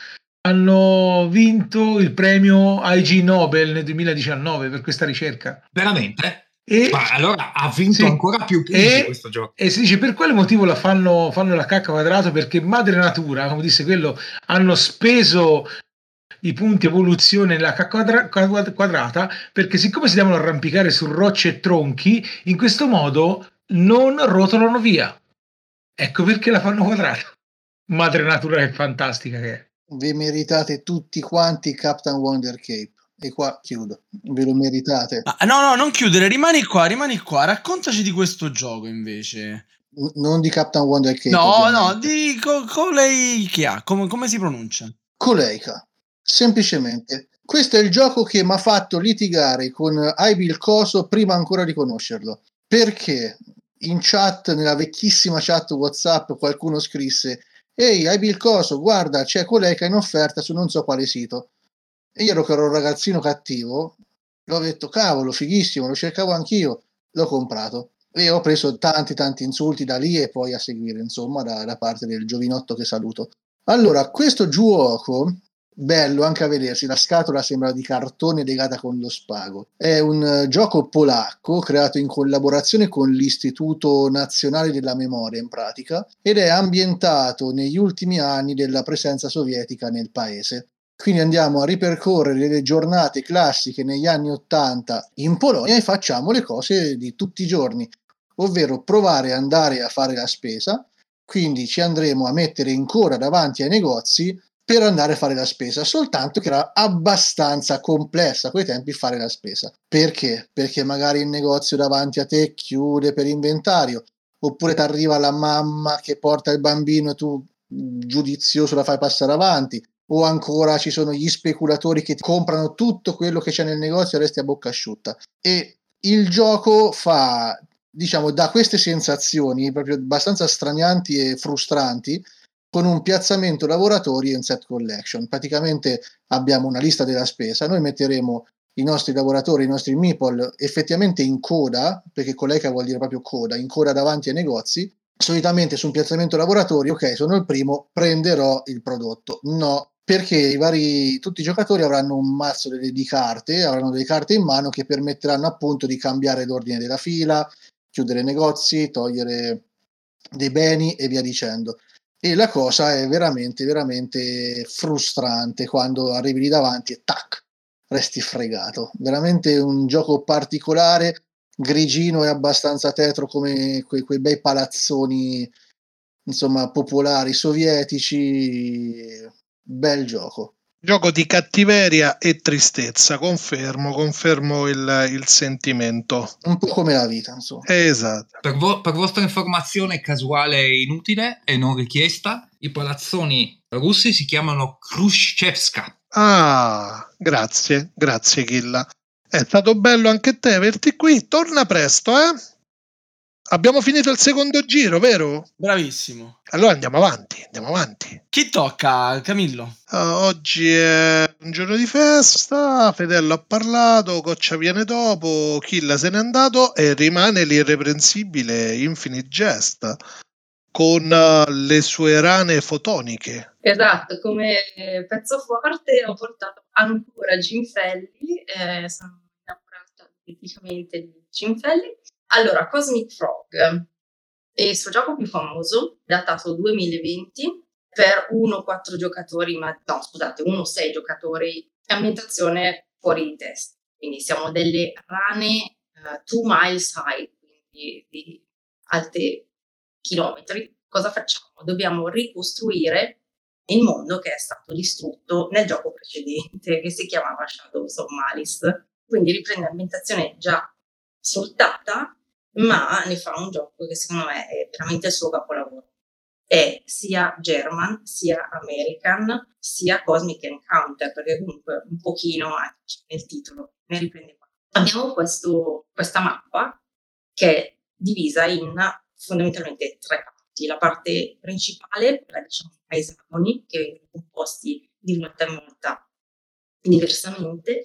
hanno vinto il premio IG Nobel nel 2019 per questa ricerca. Veramente? E, Ma allora ha vinto Sì. ancora più punti E- questo gioco. e si dice per quale motivo la fanno, fanno la cacca quadrato? Perché madre natura, come disse quello, hanno speso i punti evoluzione nella cacca quadra- quadra- quadrata perché siccome si devono arrampicare su rocce e tronchi, in questo modo non rotolano via. Ecco perché la fanno quadrata. Madre natura è fantastica che è. Vi meritate tutti quanti Captain Wonder Cape. E qua chiudo. Ve lo meritate. Ah, no, no, non chiudere, rimani qua, rimani qua. Raccontaci di questo gioco invece. N- non di Captain Wonder Cape. no, no, ovviamente. di co- colei che ha, come, come si pronuncia? Coleica. Semplicemente. Questo è il gioco che mi ha fatto litigare con Aibi il Coso prima ancora di conoscerlo. Perché in chat, nella vecchissima chat WhatsApp, qualcuno scrisse: Ehi, Aibi il Coso, guarda, c'è Coleica in offerta su non so quale sito. E io ero che ero un ragazzino cattivo, l'ho detto, cavolo, fighissimo, lo cercavo anch'io, l'ho comprato. E ho preso tanti tanti insulti da lì e poi a seguire, insomma, da, da parte del giovinotto che saluto. Allora, questo gioco, bello anche a vedersi, la scatola sembra di cartone legata con lo spago. È un eh, gioco polacco creato in collaborazione con l'Istituto Nazionale della Memoria, in pratica, ed è ambientato negli ultimi anni della presenza sovietica nel paese. Quindi andiamo a ripercorrere le giornate classiche negli anni Ottanta in Polonia e facciamo le cose di tutti i giorni, ovvero provare ad andare a fare la spesa, quindi ci andremo a mettere in coda davanti ai negozi per andare a fare la spesa, soltanto che era abbastanza complessa a quei tempi fare la spesa. Perché? Perché magari il negozio davanti a te chiude per inventario, oppure ti arriva la mamma che porta il bambino e tu giudizioso la fai passare avanti, o ancora ci sono gli speculatori che ti comprano tutto quello che c'è nel negozio e resti a bocca asciutta. E il gioco fa, diciamo, da queste sensazioni proprio abbastanza stranianti e frustranti con un piazzamento lavoratori e un set collection. Praticamente abbiamo una lista della spesa, noi metteremo i nostri lavoratori, i nostri meeple effettivamente in coda, perché collega vuol dire proprio coda, in coda davanti ai negozi. Solitamente su un piazzamento lavoratori, ok, sono il primo, prenderò il prodotto. No, perché i vari, tutti i giocatori avranno un mazzo delle, di carte, avranno delle carte in mano che permetteranno appunto di cambiare l'ordine della fila, chiudere negozi, togliere dei beni e via dicendo. E la cosa è veramente, veramente frustrante quando arrivi lì davanti e tac, resti fregato. Veramente un gioco particolare, grigino e abbastanza tetro come quei, quei bei palazzoni, insomma, popolari sovietici. Bel gioco. Gioco di cattiveria e tristezza, confermo, confermo il, il sentimento. Un po' come la vita, insomma. Esatto. Per, vo- per vostra informazione casuale e inutile e non richiesta, i palazzoni russi si chiamano Khrushchevska. Ah, grazie, grazie Killa. È stato bello anche te averti qui. Torna presto, eh? Abbiamo finito il secondo giro, vero? Bravissimo. Allora andiamo avanti, andiamo avanti. Chi tocca, Camillo? Ah, oggi è un giorno di festa, Fedello ha parlato, Coccia viene dopo, Killa se n'è andato e rimane l'irreprensibile Infinite Jest con eh, le sue rane fotoniche. Esatto, come pezzo forte ho portato ancora Ginfelli, eh, sono innamorata praticamente di Ginfelli. Allora, Cosmic Frog è il suo gioco più famoso, datato 2020, per 1-4 giocatori, ma no, scusate, 1-6 giocatori, ambientazione fuori di testa. Quindi siamo delle rane 2 miles high, quindi di alte chilometri. Cosa facciamo? Dobbiamo ricostruire il mondo che è stato distrutto nel gioco precedente, che si chiamava Shadows of Malice. Quindi riprende ambientazione già soltata, ma ne fa un gioco che secondo me è veramente il suo capolavoro. È sia German, sia American, sia Cosmic Encounter, perché comunque un pochino anche nel titolo ne riprende qua. Abbiamo questo, questa mappa che è divisa in fondamentalmente tre parti. La parte principale, quella diciamo a esagoni, che vengono composti di volta in volta diversamente,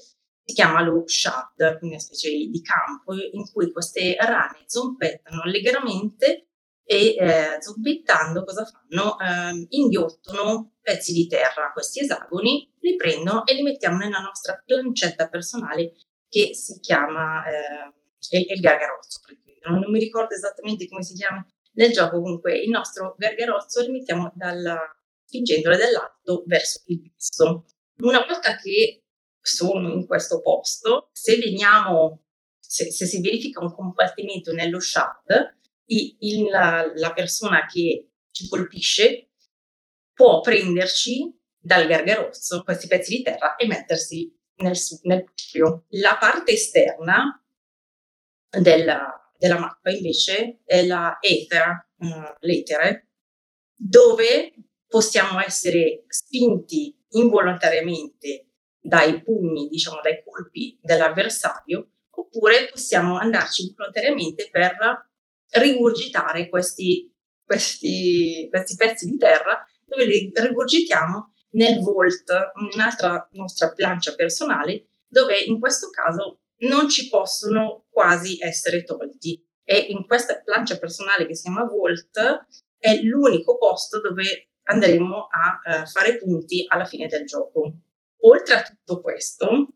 si chiama lo quindi una specie di campo in cui queste rane zompettano allegramente e eh, zombettando cosa fanno? Eh, inghiottono pezzi di terra, questi esagoni, li prendono e li mettiamo nella nostra plancetta personale che si chiama eh, il gargarozzo. Non mi ricordo esattamente come si chiama nel gioco, comunque il nostro gargarozzo li mettiamo dalla, spingendolo dall'alto verso il basso. Una volta che sono in questo posto, se veniamo, se, se si verifica un compartimento nello shard, il, la, la persona che ci colpisce può prenderci dal gargarozzo questi pezzi di terra e mettersi nel, nel proprio. La parte esterna della, della mappa invece è la etera, uh, l'etere, dove possiamo essere spinti involontariamente dai pugni, diciamo dai colpi dell'avversario, oppure possiamo andarci volontariamente per rigurgitare questi, questi, questi pezzi di terra, dove li rigurgitiamo nel Vault, un'altra nostra plancia personale, dove in questo caso non ci possono quasi essere tolti. E in questa plancia personale che si chiama Vault è l'unico posto dove andremo a uh, fare punti alla fine del gioco. Oltre a tutto questo,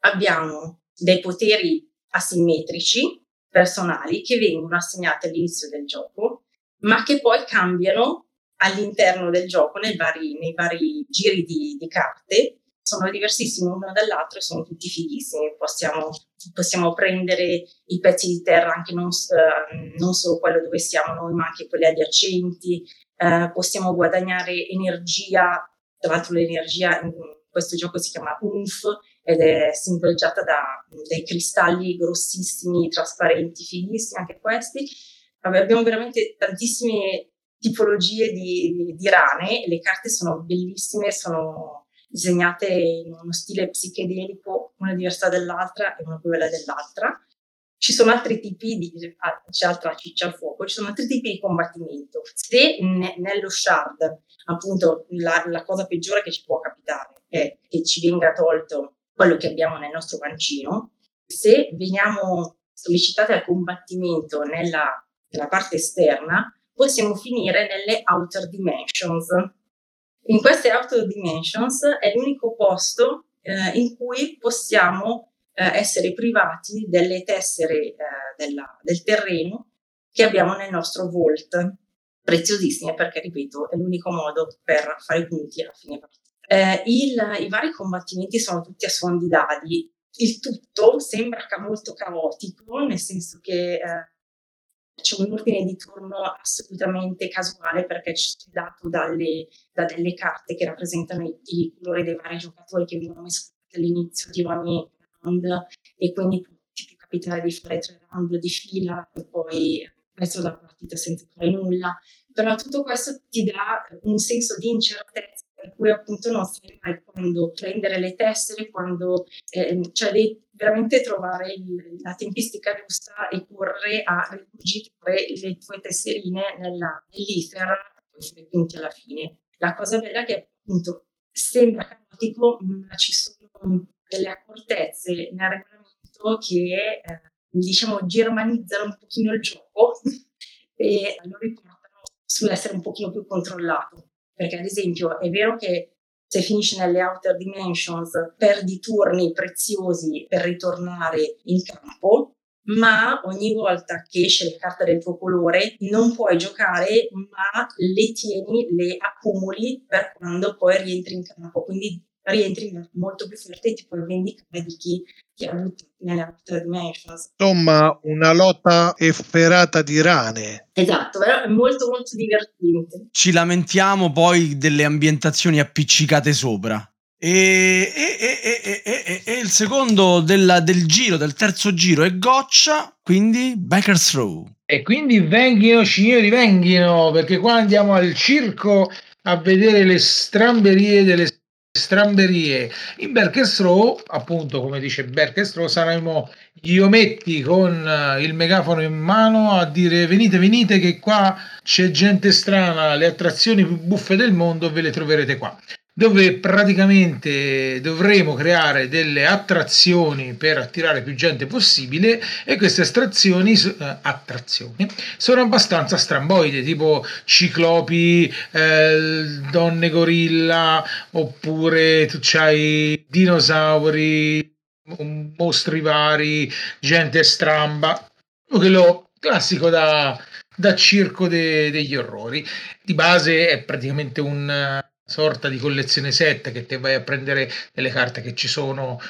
abbiamo dei poteri asimmetrici personali che vengono assegnati all'inizio del gioco, ma che poi cambiano all'interno del gioco nei vari, nei vari giri di, di, carte. Sono diversissimi uno dall'altro e sono tutti fighissimi. Possiamo, possiamo prendere i pezzi di terra anche non, uh, non, solo quello dove siamo noi, ma anche quelli adiacenti. Uh, possiamo guadagnare energia, tra l'altro l'energia questo gioco si chiama UNF ed è simboleggiata da dei cristalli grossissimi, trasparenti, fighissimi anche questi. Abbiamo veramente tantissime tipologie di, di rane, le carte sono bellissime, sono disegnate in uno stile psichedelico, una diversa dall'altra e una più bella dell'altra. Ci sono altri tipi di, ah, c'è altra ciccia al fuoco, ci sono altri tipi di combattimento. Se ne, nello shard, appunto, la, la cosa peggiore che ci può capitare è che ci venga tolto quello che abbiamo nel nostro pancino, se veniamo sollecitati al combattimento nella, nella parte esterna, possiamo finire nelle outer dimensions. In queste outer dimensions è l'unico posto eh, in cui possiamo eh, essere privati delle tessere eh, della, del terreno che abbiamo nel nostro vault, preziosissime perché, ripeto, è l'unico modo per fare i punti alla fine partita. Eh, il, I vari combattimenti sono tutti a suon di dadi, il tutto sembra molto caotico, nel senso che eh, c'è un ordine di turno assolutamente casuale perché ci è dato dalle, da delle carte che rappresentano i, colori dei vari giocatori che vengono mescolati all'inizio di ogni round e quindi può capitare di fare tre round di fila e poi resto della partita senza fare nulla. Però tutto questo ti dà un senso di incertezza per cui appunto non sai mai quando prendere le tessere, quando eh, cioè devi veramente trovare il, la tempistica giusta e correre a rigurgitare le tue tesserine nella, poi fare punti alla fine. La cosa bella è che appunto sembra caotico, ma ci sono delle accortezze nel regolamento che eh, diciamo germanizzano un pochino il gioco e lo riportano sull'essere un pochino più controllato. Perché ad esempio è vero che se finisci nelle outer dimensions perdi turni preziosi per ritornare in campo, ma ogni volta che esce la carta del tuo colore non puoi giocare, ma le tieni, le accumuli per quando poi rientri in campo. Quindi rientri molto più forte e ti puoi vendicare di chi ti ha avuto nelle altre dimensions. Insomma, una lotta efferata di rane. Esatto, però è molto molto divertente. Ci lamentiamo poi delle ambientazioni appiccicate sopra. E, e, e, e il secondo della, del giro, del terzo giro è goccia, quindi Baker's Row. E quindi venghino, signori, venghino, perché qua andiamo al circo a vedere le stramberie delle stramberie. In Berkestrow appunto come dice Berkestrow saremo gli ometti con eh, il megafono in mano a dire venite venite che qua c'è gente strana le attrazioni più buffe del mondo ve le troverete qua dove praticamente dovremo creare delle attrazioni per attirare più gente possibile e queste attrazioni, eh, attrazioni sono abbastanza stramboide, tipo ciclopi, eh, donne gorilla, oppure tu c'hai dinosauri, mostri vari, gente stramba, quello classico da, da circo de, degli orrori. Di base è praticamente un sorta di collezione set che te vai a prendere delle carte che ci sono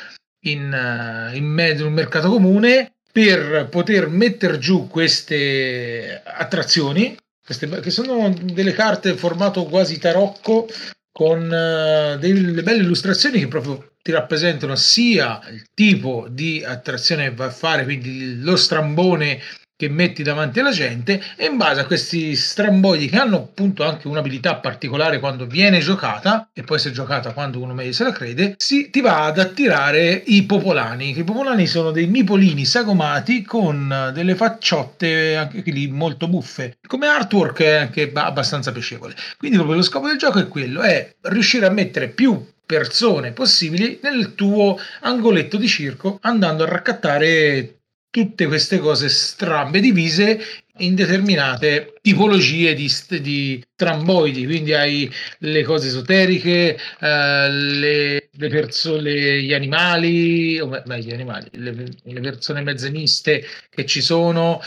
in, uh, in mezzo un mercato comune per poter mettere giù queste attrazioni queste, che sono delle carte formato quasi tarocco con uh, delle belle illustrazioni che proprio ti rappresentano sia il tipo di attrazione che va a fare, quindi lo strambone che metti davanti alla gente e in base a questi stramboidi che hanno appunto anche un'abilità particolare quando viene giocata e può essere giocata quando uno meglio se la crede si, ti va ad attirare i popolani i popolani sono dei mipolini sagomati con delle facciotte anche lì molto buffe come artwork è anche abbastanza piacevole. Quindi proprio lo scopo del gioco è quello è riuscire a mettere più persone possibili nel tuo angoletto di circo andando a raccattare tutte queste cose strambe divise in determinate tipologie di, di tramboidi, quindi hai le cose esoteriche, eh, le, le persone, gli animali, o meglio, gli animali, le, le persone mezze miste che ci sono.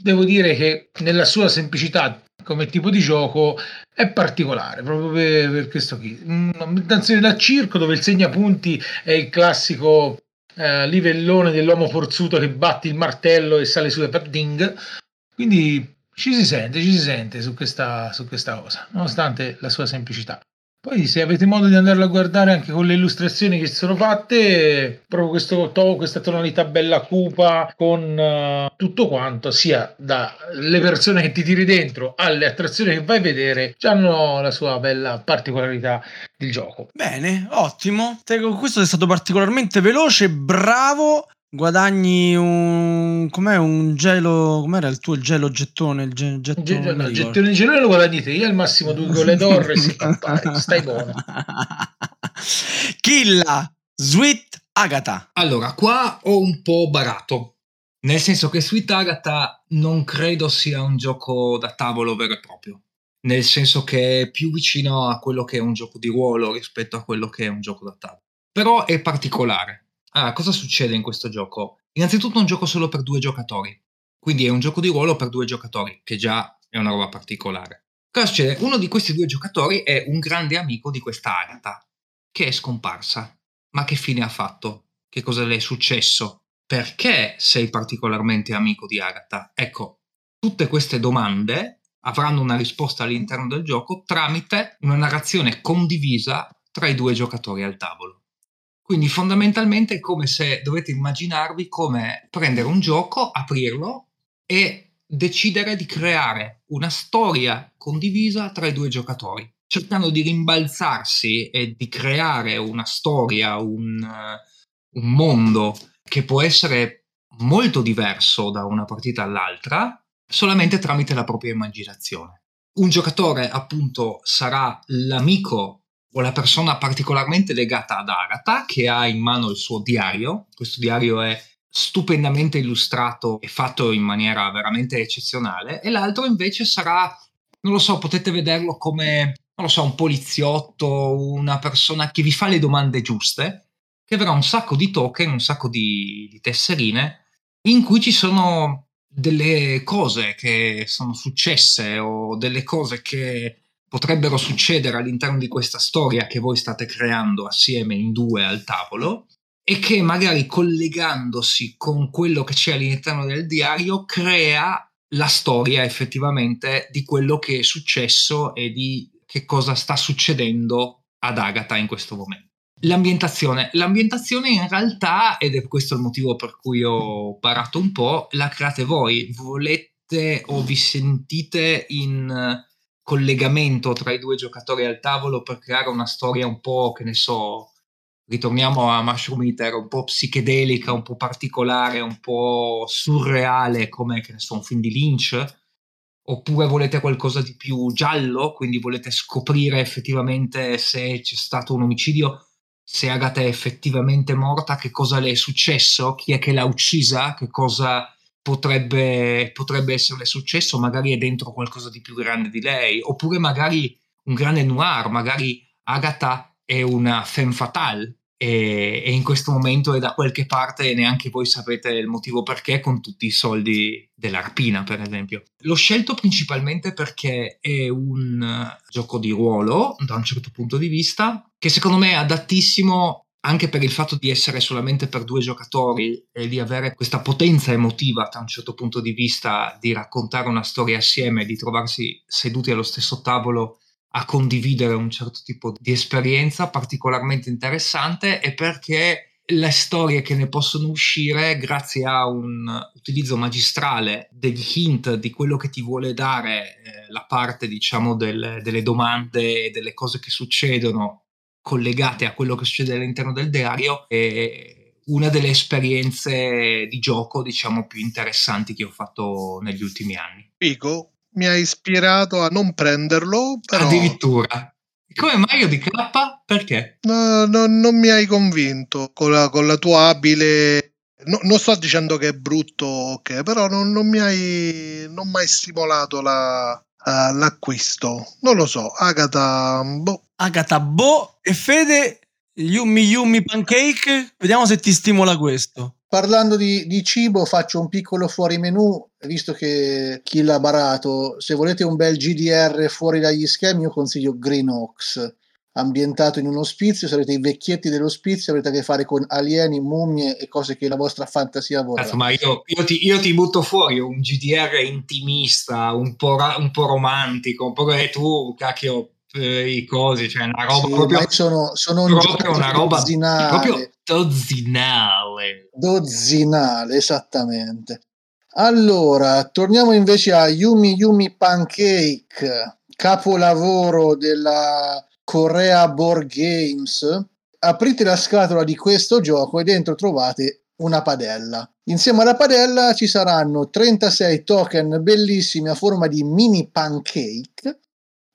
Devo dire che nella sua semplicità come tipo di gioco è particolare proprio per, per questo qui. Un'ambientazione da circo dove il segnapunti è il classico eh, livellone dell'uomo forzuto che batte il martello e sale su e ding. Quindi ci si sente, ci si sente su questa, su questa cosa, nonostante la sua semplicità. Poi se avete modo di andarlo a guardare anche con le illustrazioni che sono fatte, proprio questo to, questa tonalità bella cupa con uh, tutto quanto, sia dalle persone che ti tiri dentro alle attrazioni che vai a vedere, hanno la sua bella particolarità del gioco. Bene, ottimo. Questo è stato particolarmente veloce, bravo guadagni un com'è un gelo com'era il tuo gelo gettone il ge- gettone, Ge- no, gettone di gelone lo guadagni te io al massimo due gole d'oro e si stai buono. Killa Sweet Agatha. Allora qua ho un po' barato nel senso che Sweet Agatha non credo sia un gioco da tavolo vero e proprio nel senso che è più vicino a quello che è un gioco di ruolo rispetto a quello che è un gioco da tavolo però è particolare Ah, cosa succede in questo gioco? Innanzitutto è un gioco solo per due giocatori, quindi è un gioco di ruolo per due giocatori, che già è una roba particolare. Cosa succede? Uno di questi due giocatori è un grande amico di questa Agatha, che è scomparsa. Ma che fine ha fatto? Che cosa le è successo? Perché sei particolarmente amico di Agatha? Ecco, tutte queste domande avranno una risposta all'interno del gioco tramite una narrazione condivisa tra i due giocatori al tavolo. Quindi fondamentalmente è come se dovete immaginarvi come prendere un gioco, aprirlo e decidere di creare una storia condivisa tra i due giocatori, cercando di rimbalzarsi e di creare una storia, un, un mondo che può essere molto diverso da una partita all'altra, solamente tramite la propria immaginazione. Un giocatore appunto sarà l'amico o la persona particolarmente legata ad Agatha che ha in mano il suo diario. Questo diario è stupendamente illustrato e fatto in maniera veramente eccezionale e l'altro invece sarà, non lo so, potete vederlo come, non lo so, un poliziotto, una persona che vi fa le domande giuste, che avrà un sacco di token, un sacco di, di tesserine in cui ci sono delle cose che sono successe o delle cose che potrebbero succedere all'interno di questa storia che voi state creando assieme in due al tavolo e che magari collegandosi con quello che c'è all'interno del diario crea la storia effettivamente di quello che è successo e di che cosa sta succedendo ad Agatha in questo momento. L'ambientazione. L'ambientazione in realtà, ed è questo il motivo per cui ho parato un po', la create voi. Volete o vi sentite in collegamento tra i due giocatori al tavolo per creare una storia un po', che ne so, ritorniamo a Mushroom Eater, un po' psichedelica, un po' particolare, un po' surreale, come che ne so, un film di Lynch. Oppure volete qualcosa di più giallo, quindi volete scoprire effettivamente se c'è stato un omicidio, se Agatha è effettivamente morta, che cosa le è successo, chi è che l'ha uccisa, che cosa potrebbe, potrebbe esserle successo, magari è dentro qualcosa di più grande di lei, oppure magari un grande noir, magari Agatha è una femme fatale e, e, in questo momento è da qualche parte e neanche voi sapete il motivo perché con tutti i soldi dell'arpina per esempio. L'ho scelto principalmente perché è un gioco di ruolo da un certo punto di vista che secondo me è adattissimo anche per il fatto di essere solamente per due giocatori e di avere questa potenza emotiva da un certo punto di vista di raccontare una storia assieme, di trovarsi seduti allo stesso tavolo a condividere un certo tipo di esperienza particolarmente interessante e perché le storie che ne possono uscire grazie a un utilizzo magistrale degli hint di quello che ti vuole dare eh, la parte diciamo del, delle domande e delle cose che succedono collegate a quello che succede all'interno del diario è una delle esperienze di gioco diciamo più interessanti che ho fatto negli ultimi anni. Figo, mi ha ispirato a non prenderlo. Però... Addirittura. Come Mario di K? Perché? No, no, non mi hai convinto con la, con la tua abile. No, non sto dicendo che è brutto, ok, però non, non mi hai non mai stimolato la, uh, l'acquisto. Non lo so, Agata. Boh. Agata Boh e Fede Yumi Yumi Pancake. Vediamo se ti stimola questo. Parlando di, di, cibo, faccio un piccolo fuori menù, visto che chi l'ha barato, se volete un bel GDR fuori dagli schemi, io consiglio Green Ox, ambientato in un ospizio, sarete i vecchietti dell'ospizio, avrete a che fare con alieni, mummie e cose che la vostra fantasia vorrà. ma io, io, ti, io, ti, butto fuori un GDR intimista, un po', ra- un po romantico, un po' che tu, cacchio, i cosi, cioè una roba sì, proprio, sono, sono un proprio una roba dozzinale. proprio dozzinale. Dozzinale, esattamente. Allora, torniamo invece a Yumi Yumi Pancake, capolavoro della Korea Board Games. Aprite la scatola di questo gioco e dentro trovate una padella. Insieme alla padella ci saranno 36 token bellissimi a forma di mini pancake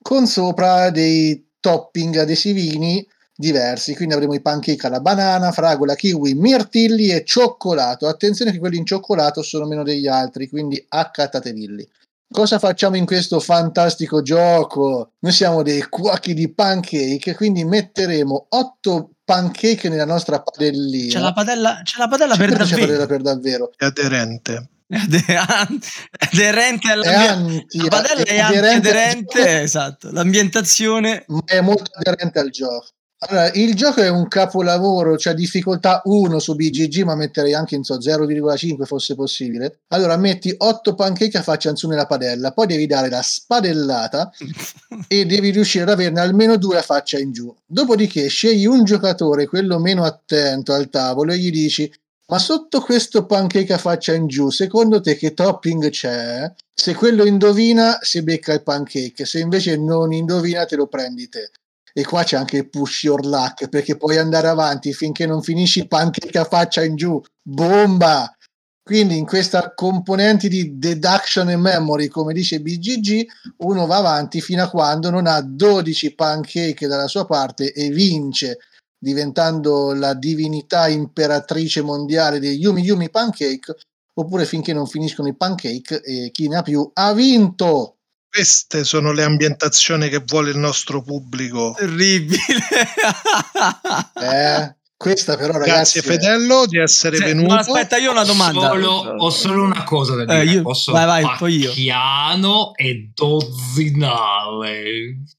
con sopra dei topping adesivini diversi. Quindi avremo i pancake alla banana, fragola, kiwi, mirtilli e cioccolato. Attenzione che quelli in cioccolato sono meno degli altri, quindi accattatevilli. Cosa facciamo in questo fantastico gioco? Noi siamo dei cuochi di pancake, quindi metteremo 8 pancake nella nostra padellina. C'è la padella, c'è la padella c'è per davvero. C'è padella per davvero. È aderente aderente all'ambiente la padella è aderente esatto l'ambientazione è molto aderente al gioco allora, il gioco è un capolavoro, c'è cioè difficoltà 1 su BGG, ma metterei anche in so 0,5 fosse possibile. Allora, metti 8 pancake a faccia in su nella padella, poi devi dare la spadellata e devi riuscire ad averne almeno due a faccia in giù. Dopodiché scegli un giocatore, quello meno attento al tavolo, e gli dici ma sotto questo pancake a faccia in giù, secondo te che topping c'è? Se quello indovina, si becca il pancake, se invece non indovina, te lo prendi te. E qua c'è anche il push your luck, perché puoi andare avanti finché non finisci pancake a faccia in giù. Bomba! Quindi in questa componente di deduction e memory, come dice BGG, uno va avanti fino a quando non ha 12 pancake dalla sua parte e vince diventando la divinità imperatrice mondiale dei Yumi Yumi Pancake, oppure finché non finiscono i pancake e chi ne ha più ha vinto. Queste sono le ambientazioni che vuole il nostro pubblico. Terribile. eh, questa però ragazzi... Grazie Fedello di essere sì, venuto. aspetta, io ho una domanda. Solo, ho solo una cosa da eh, dire. Eh, io, Posso vai, vai, poi io. Piano e dozzinale.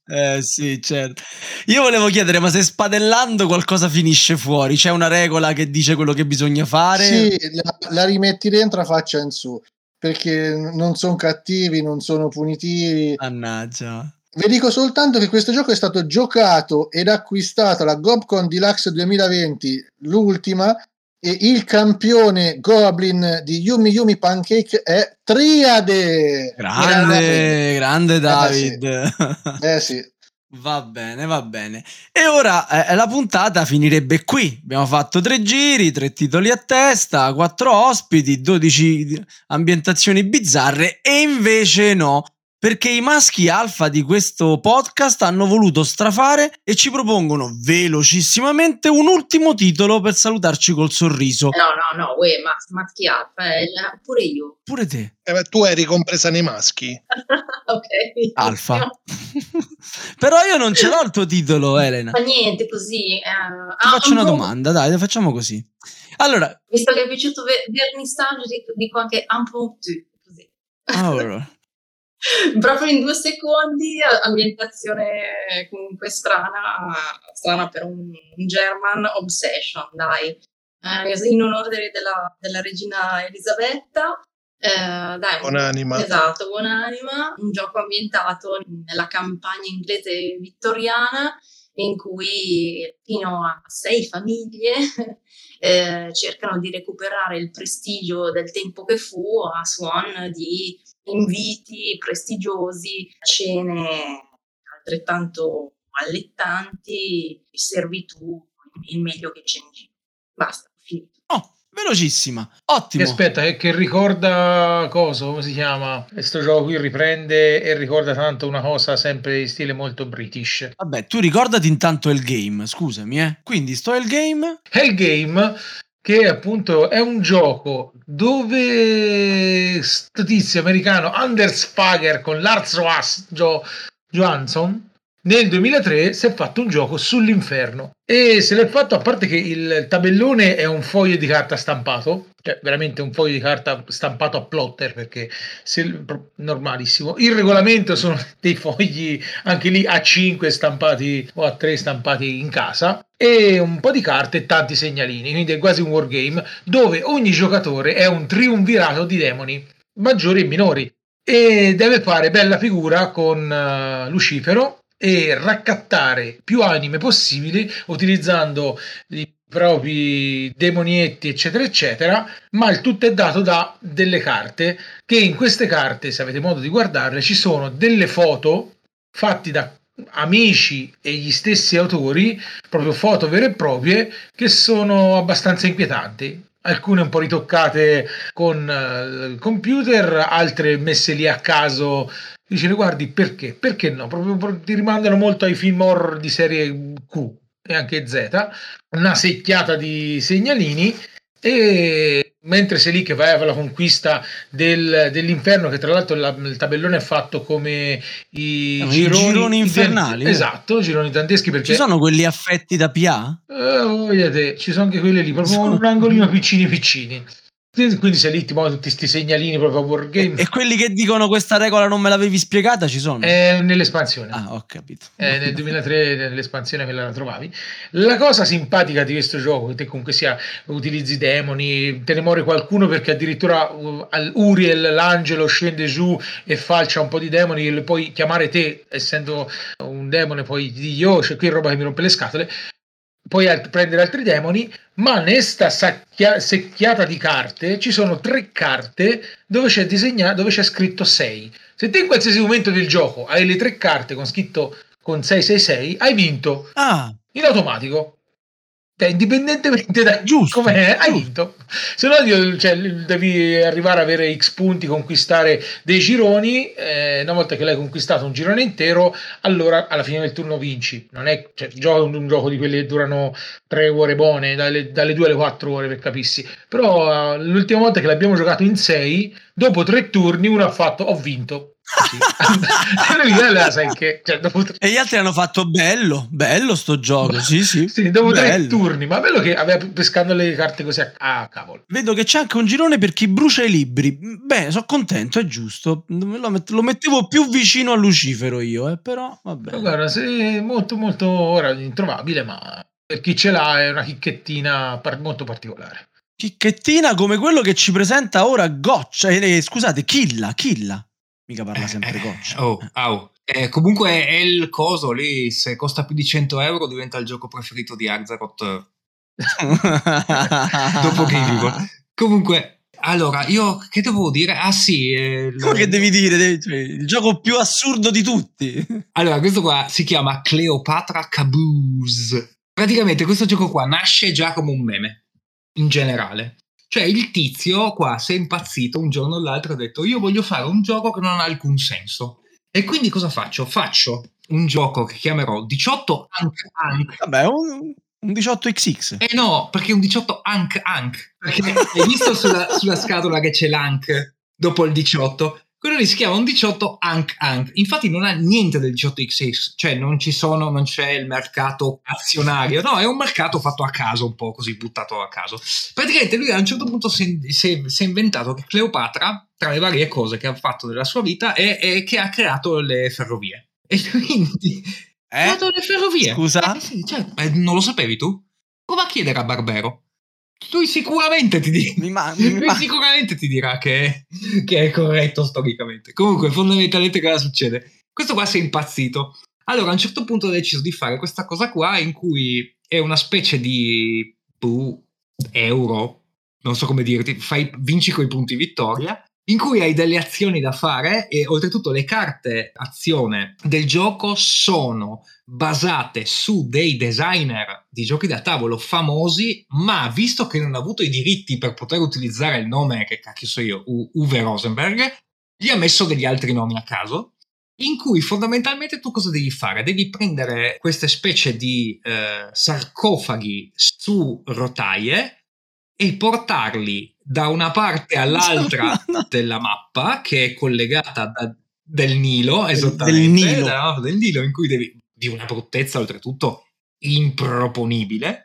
Eh sì, certo. Io volevo chiedere, ma se spadellando qualcosa finisce fuori? C'è una regola che dice quello che bisogna fare? Sì, la, la rimetti dentro a faccia in su. Perché non sono cattivi, non sono punitivi. Mannaggia. Vi dico soltanto che questo gioco è stato giocato ed acquistato alla GobCon Deluxe 2020, l'ultima, e il campione Goblin di Yumi Yumi Pancake è Triade. Grande, grande David. Eh sì. Eh sì. Va bene, va bene. E ora eh, la puntata finirebbe qui. Abbiamo fatto tre giri, tre titoli a testa, quattro ospiti, 12 ambientazioni bizzarre e invece no perché i maschi alfa di questo podcast hanno voluto strafare e ci propongono velocissimamente un ultimo titolo per salutarci col sorriso. No, no, no, uè, ma maschi alfa, eh, pure io. Pure te, Eh, ma tu eri compresa nei maschi? ok. alfa. Però io non ce l'ho il tuo titolo, Elena. Fa niente così. eh, Ti ah, faccio una un po'- domanda, dai, facciamo così. Allora, Visto che è piaciuto Ver- Vernissage, dico, dico anche un po' tu, così. allora, Proprio in due secondi, ambientazione comunque strana, strana per un, un German Obsession, dai. Eh, in onore della, della regina Elisabetta. Eh, dai, Buonanima. Esatto, buonanima. Un gioco ambientato nella campagna inglese vittoriana in cui fino a sei famiglie eh, cercano di recuperare il prestigio del tempo che fu a suon di inviti prestigiosi, cene altrettanto allettanti, servitù, il meglio che c'è in giro. Basta, finito. oh, velocissima, ottimo. aspetta, è che ricorda cosa? Come si chiama? Questo gioco qui riprende e ricorda tanto una cosa sempre in stile molto british. Vabbè, tu ricordati intanto il game, scusami, eh. Quindi sto il game. Hellgame, che appunto è un gioco dove sto tizio americano Anders Fager con Lars Johansson nel 2003 si è fatto un gioco sull'inferno. E se l'è fatto a parte che il tabellone è un foglio di carta stampato cioè veramente un foglio di carta stampato a plotter perché se- normalissimo. Il regolamento sono dei fogli anche lì a 5 stampati o a 3 stampati in casa e un po' di carte e tanti segnalini. Quindi è quasi un wargame dove ogni giocatore è un triumvirato di demoni maggiori e minori. E deve fare bella figura con eh, Lucifero e raccattare più anime possibili utilizzando i propri demonietti eccetera eccetera ma il tutto è dato da delle carte che in queste carte se avete modo di guardarle ci sono delle foto fatti da amici e gli stessi autori proprio foto vere e proprie che sono abbastanza inquietanti. Alcune un po' ritoccate con eh, il computer altre messe lì a caso dice guardi perché perché no proprio pro- ti rimandano molto ai film horror di serie Q e anche Z una secchiata di segnalini e mentre sei lì che vai alla conquista del- dell'inferno che tra l'altro la- il tabellone è fatto come i, i gironi i- infernali, eh. esatto gironi danteschi perché Ci sono quelli affetti da PA? eh, voglia te, ci sono anche quelli lì, proprio Sono- un angolino piccini piccini. Quindi sei lì, ti muovono tutti questi segnalini proprio a wargame. E quelli che dicono questa regola non me l'avevi spiegata ci sono? È nell'espansione. Ah, ho capito. Eh, nel 2003 nell'espansione quella la trovavi. La cosa simpatica di questo gioco, che te comunque sia utilizzi demoni, te ne muore qualcuno perché addirittura uh, Uriel, l'angelo, scende giù e falcia un po' di demoni e lo puoi chiamare te, essendo un demone, poi di io, c'è qui roba che mi rompe le scatole. Puoi alt- prendere altri demoni, ma in sta sacchia- secchiata di carte ci sono tre carte dove c'è disegnato, dove c'è scritto 6. Se te in qualsiasi momento del gioco hai le tre carte con scritto con 666, hai vinto Ah, in automatico. Cioè, indipendentemente da Giusto, com'è, hai vinto. Se no, io- cioè, devi arrivare a avere X punti, conquistare dei gironi. eh, una volta che l'hai conquistato un girone intero, allora alla fine del turno vinci. Non è cioè, gioco un gioco di quelli che durano tre ore buone, dalle, dalle 2 alle 4 ore per capissi. Però eh, l'ultima volta che l'abbiamo giocato in 6, dopo tre turni, uno ha fatto ho vinto. Che cioè, tre- e gli altri hanno fatto bello, bello sto gioco, sì sì. sì, dopo tre Bello. turni, ma bello che aveva pescando le carte così a, a cavolo. Vedo che c'è anche un girone per chi brucia i libri. Bene, sono contento, è giusto. Lo, met- lo mettevo più vicino a Lucifero io, eh, però vabbè. Guarda, se è molto molto ora introvabile, ma per chi ce l'ha è una chicchettina par- molto particolare. Chicchettina come quello che ci presenta ora Goccia. eh, scusate, Killa, Killa. Mica parla sempre Goccia. Oh, au. Eh, comunque è il coso lì, se costa più di 100 euro diventa il gioco preferito di Arzarot dopo Game War. Comunque, allora, io che devo dire? Ah sì, eh, Quello che devi dire, devi- cioè, il gioco più assurdo di tutti. Allora, questo qua si chiama Cleopatra Caboose. Praticamente questo gioco qua nasce già come un meme, in generale. Cioè il tizio qua si è impazzito un giorno o l'altro ha detto io voglio fare un gioco che non ha alcun senso. E quindi cosa faccio? Faccio un gioco che chiamerò 18 Ank Ank. Vabbè, un, un 18XX. Eh no, perché un 18 Ank Ank. Perché hai visto sulla, sulla scatola che c'è l'Ank dopo il 18? Quello lì si chiama un 18 Ank Ank. Infatti non ha niente del 18XX, cioè non ci sono, non c'è il mercato azionario, no, è un mercato fatto a caso, un po' così buttato a caso. Praticamente lui a un certo punto si è, si si è inventato che Cleopatra, tra le varie cose che ha fatto nella sua vita, è, è che ha creato le ferrovie. E quindi ha Eh? creato le ferrovie. Scusa? Eh, sì, cioè, non lo sapevi tu? Prova a chiedere a Barbero. Lui sicuramente ti dirà. Mi ma- mi Lui ma- sicuramente ti dirà che, che è corretto storicamente. Comunque, fondamentalmente, cosa succede? Questo qua si è impazzito. Allora, a un certo punto ha deciso di fare questa cosa qua in cui è una specie di boh, euro, non so come dirti, fai, vinci coi punti vittoria, in cui hai delle azioni da fare e oltretutto le carte azione del gioco sono basate su dei designer di giochi da tavolo famosi, ma visto che non ha avuto i diritti per poter utilizzare il nome, che cacchio so io, U- Uwe Rosenberg, gli ha messo degli altri nomi a caso, in cui fondamentalmente tu cosa devi fare? Devi prendere queste specie di eh, sarcofagi su rotaie e portarli da una parte all'altra della mappa che è collegata da- del Nilo, esattamente, Nilo. dalla mappa del Nilo in cui devi di una bruttezza oltretutto improponibile,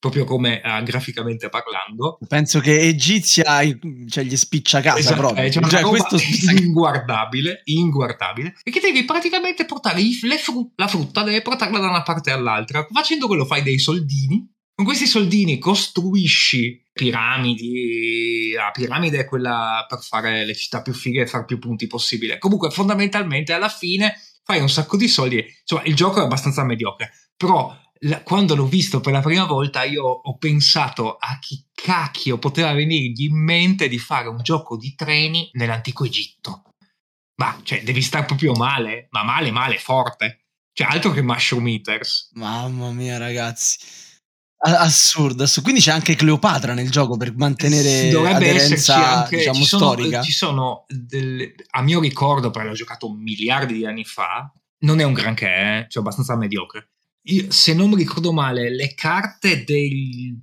proprio come eh, graficamente parlando. Penso che Egizia cioè, gli spiccia casa Esatto, proprio. eh, una Cioè, roba questo inguardabile, inguardabile, e che devi praticamente portare i- fru- la frutta, devi portarla da una parte all'altra. Facendo quello fai dei soldini. Con questi soldini costruisci piramidi. La piramide è quella per fare le città più fighe e fare più punti possibile. Comunque, fondamentalmente, alla fine fai un sacco di soldi. Insomma, il gioco è abbastanza mediocre. Però quando l'ho visto per la prima volta io ho pensato a chi cacchio poteva venirgli in mente di fare un gioco di treni nell'antico Egitto. Ma cioè, devi stare proprio male, ma male, male, forte. Cioè, altro che Mushroom Eaters. Mamma mia, ragazzi. Assurdo, assurdo. Quindi c'è anche Cleopatra nel gioco per mantenere Dovrebbe aderenza, anche diciamo, ci sono, storica. ci sono delle- a mio ricordo, perché l'ho giocato miliardi di anni fa. Non è un granché, eh, cioè abbastanza mediocre. Io, se non mi ricordo male, le carte del-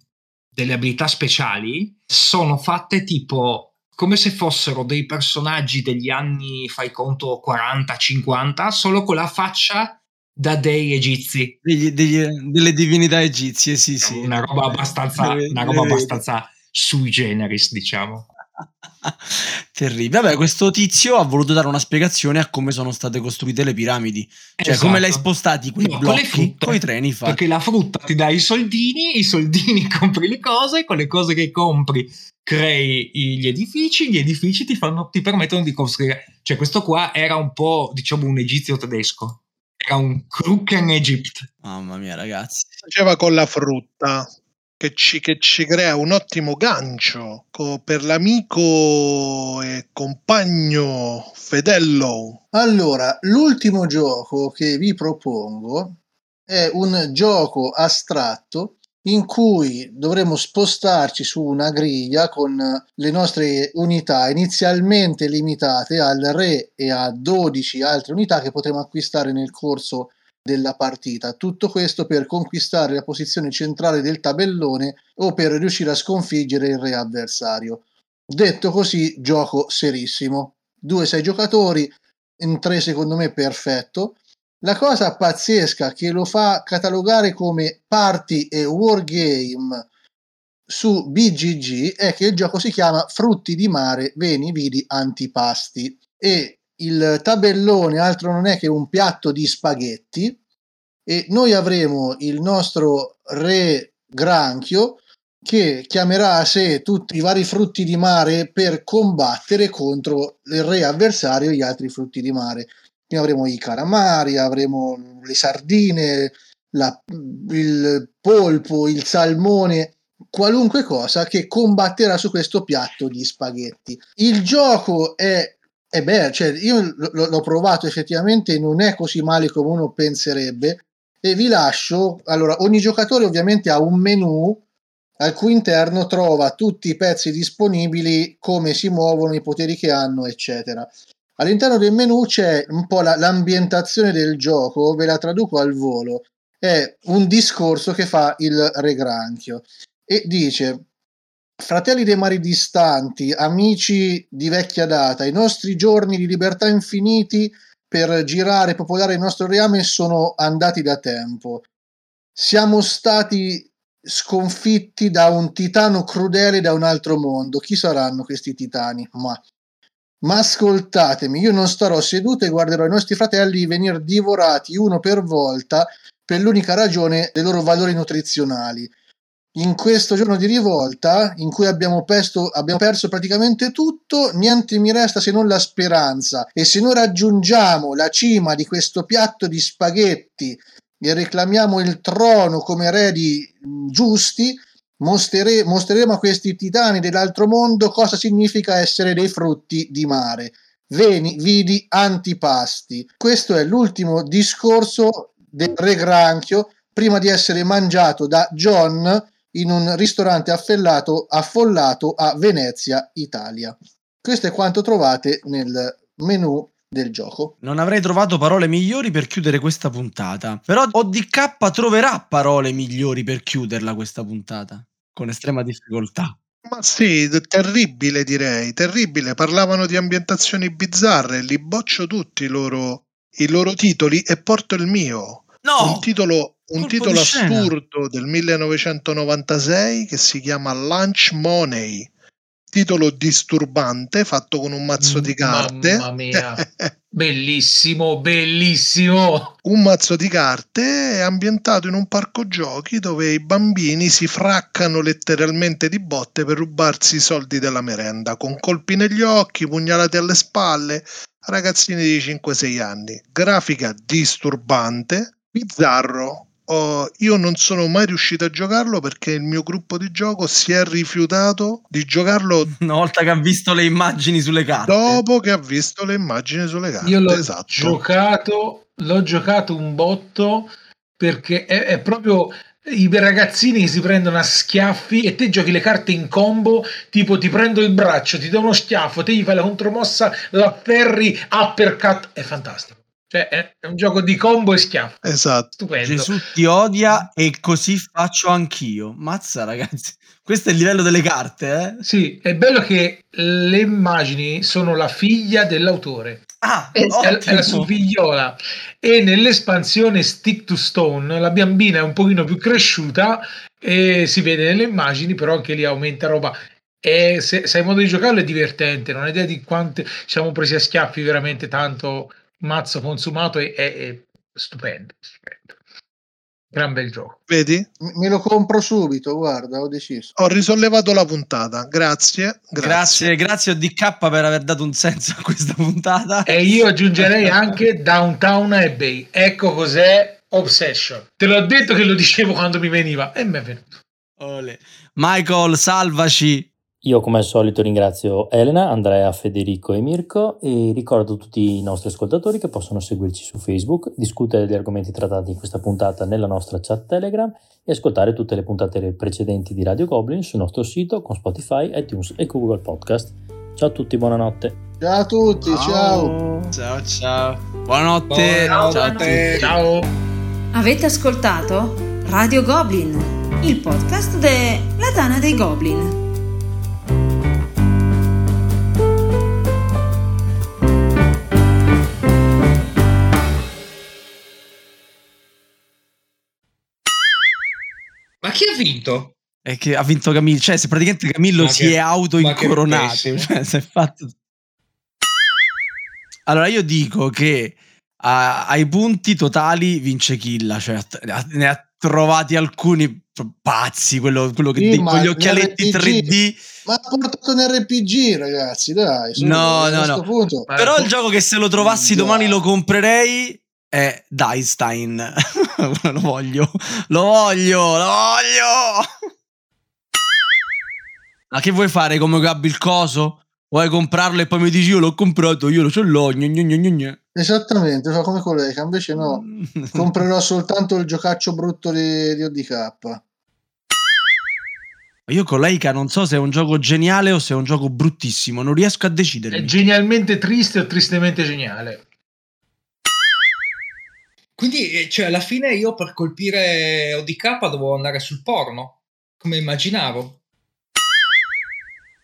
delle abilità speciali sono fatte tipo come se fossero dei personaggi degli anni, fai conto, 40-50, solo con la faccia da dei egizi. Degli- degli- delle divinità egizie, sì, sì. una roba abbastanza, Le- una le roba vedo. abbastanza sui generis, diciamo. Terribile. Vabbè, questo tizio ha voluto dare una spiegazione a come sono state costruite le piramidi. Cioè, Esatto. come l'hai spostati quei No, con le blocchi frutte. con i treni fa. Perché la frutta ti dà i soldini, i soldini compri le cose, con le cose che compri crei gli edifici, gli edifici ti, fanno, ti permettono di costruire. Cioè, questo qua era un po', diciamo, un egizio tedesco. Era un Kruken Egypt. Mamma mia, ragazzi. Faceva con la frutta che ci, che ci crea un ottimo gancio co- per l'amico e compagno Fedello. Allora, l'ultimo gioco che vi propongo è un gioco astratto in cui dovremo spostarci su una griglia con le nostre unità inizialmente limitate al re e a 12 altre unità che potremo acquistare nel corso della partita. Tutto questo per conquistare la posizione centrale del tabellone o per riuscire a sconfiggere il re avversario. Detto così, gioco serissimo. 2-6 giocatori, in 3 secondo me perfetto. La cosa pazzesca che lo fa catalogare come party e wargame su BGG è che il gioco si chiama Frutti di mare, veni, vidi, antipasti e il tabellone altro non è che un piatto di spaghetti e noi avremo il nostro re granchio che chiamerà a sé tutti i vari frutti di mare per combattere contro il re avversario e gli altri frutti di mare. Quindi avremo i calamari, avremo le sardine, la- il polpo, il salmone, qualunque cosa che combatterà su questo piatto di spaghetti. Il gioco è, è bello, cioè io l- l'ho provato effettivamente, non è così male come uno penserebbe e vi lascio, allora ogni giocatore ovviamente ha un menu al cui interno trova tutti i pezzi disponibili, come si muovono, i poteri che hanno, eccetera. All'interno del menu c'è un po' la- l'ambientazione del gioco, ve la traduco al volo. È un discorso che fa il Re Granchio e dice: Fratelli dei mari distanti, amici di vecchia data, i nostri giorni di libertà infiniti per girare e popolare il nostro reame sono andati da tempo. Siamo stati sconfitti da un titano crudele da un altro mondo. Chi saranno questi titani? Ma, ma ascoltatemi, io non starò seduto e guarderò i nostri fratelli venire divorati uno per volta per l'unica ragione dei loro valori nutrizionali. In questo giorno di rivolta, in cui abbiamo, pesto, abbiamo perso praticamente tutto, niente mi resta se non la speranza. E se noi raggiungiamo la cima di questo piatto di spaghetti e reclamiamo il trono come eredi giusti, mostrere- mostreremo a questi titani dell'altro mondo cosa significa essere dei frutti di mare. Veni, vidi, antipasti. Questo è l'ultimo discorso del re Granchio prima di essere mangiato da John in un ristorante affollato, affollato a Venezia, Italia. Questo è quanto trovate nel menu del gioco. Non avrei trovato parole migliori per chiudere questa puntata. Però ODK troverà parole migliori per chiuderla questa puntata. Con estrema difficoltà. Ma sì, terribile direi, terribile. Parlavano di ambientazioni bizzarre, li boccio tutti i loro, i loro titoli e porto il mio. No! Un titolo, un titolo assurdo del 1996 che si chiama Lunch Money. Titolo disturbante, fatto con un mazzo di carte. Mamma mia. Bellissimo, bellissimo. un mazzo di carte è ambientato in un parco giochi dove i bambini si fraccano letteralmente di botte per rubarsi i soldi della merenda, con colpi negli occhi, pugnalate alle spalle, ragazzini di 5-6 anni. Grafica disturbante, bizzarro. Oh, io non sono mai riuscito a giocarlo perché il mio gruppo di gioco si è rifiutato di giocarlo Una volta che ha visto le immagini sulle carte. dopo che ha visto le immagini sulle carte. Io l'ho esatto. giocato, l'ho giocato un botto perché è, è proprio i ragazzini che si prendono a schiaffi e te giochi le carte in combo, tipo ti prendo il braccio, ti do uno schiaffo, te gli fai la contromossa, la ferri, uppercut, è fantastico. Cioè è, un gioco di combo e schiaffo, Esatto. stupendo. Gesù ti odia e così faccio anch'io. Mazza, ragazzi. Questo è il livello delle carte, eh? Sì, è bello che le immagini sono la figlia dell'autore. Ah, Esatto. è, la sua figliola e nell'espansione Stick to Stone la bambina è un pochino più cresciuta e si vede nelle immagini però anche lì aumenta roba e se, se hai modo di giocarlo è divertente non hai idea di quante siamo presi a schiaffi veramente tanto mazzo consumato è, è stupendo, stupendo gran bel gioco Vedi? Me lo compro subito, guarda, ho deciso. Ho risollevato la puntata. Grazie. Grazie, Grazie. grazie a DK per aver dato un senso a questa puntata. e io aggiungerei anche Downtown Abbey ecco cos'è Obsession te l'ho detto che lo dicevo quando mi veniva e mi è venuto Ole. Michael, salvaci. Io come al solito ringrazio Elena, Andrea, Federico e Mirko e ricordo tutti i nostri ascoltatori che possono seguirci su Facebook, discutere degli argomenti trattati in questa puntata nella nostra chat Telegram e ascoltare tutte le puntate precedenti di Radio Goblin sul nostro sito con Spotify, iTunes e Google Podcast. Ciao a tutti, buonanotte. Ciao a tutti, ciao. Ciao, ciao. Buonanotte. Buonanotte. Ciao a tutti. ciao Avete ascoltato Radio Goblin, il podcast della Tana dei Goblin. Chi ha vinto? È che ha vinto Camillo. Cioè, se praticamente Camillo Ma si che- è auto ma che incoronato. pessimo. Cioè, si è fatto. Allora, io dico che a- ai punti totali vince Killa. Cioè, ne ha trovati alcuni pazzi. Quello, quello che Sì, con gli occhialetti nell'RPG 3D. Ma ha portato un RPG, ragazzi, dai. No, no, no. punto. Però il gioco che se lo trovassi domani lo comprerei è Deinstein. lo voglio, lo voglio, lo voglio. Ma che vuoi fare come Gabby il coso? Vuoi comprarlo e poi mi dici io l'ho comprato, io lo ce l'ho. gna gna gna gna. Esattamente, fa come collega, invece no. Comprerò soltanto il giocaccio brutto di, di ODK. Io con Laika non so se è un gioco geniale o se è un gioco bruttissimo, non riesco a È decidermi. genialmente triste o tristemente geniale. Quindi, eh, cioè, alla fine io per colpire ODK dovevo andare sul porno, come immaginavo.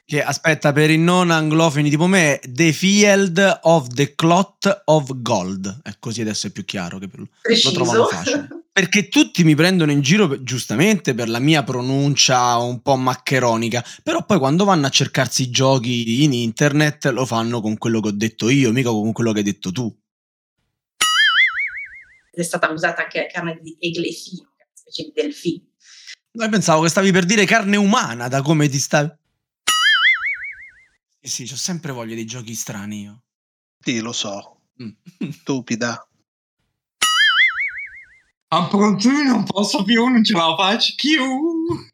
Che aspetta, per i non anglofoni tipo me, The Field of the Clot of Gold. È così adesso è più chiaro che per- lo Preciso. trovano facile. Perché tutti mi prendono in giro giustamente per la mia pronuncia un po' maccheronica, però poi quando vanno a cercarsi i giochi in internet lo fanno con quello che ho detto io, mica con quello che hai detto tu. È stata usata anche la carne di eglefino, che è una specie di delfino. Noi pensavo che stavi per dire carne umana da come ti stavi. Sì, sì, ho sempre voglia di giochi strani io. Sì, lo so. Mm. Stupida. Ah, pronto, non posso più, non ce la faccio più.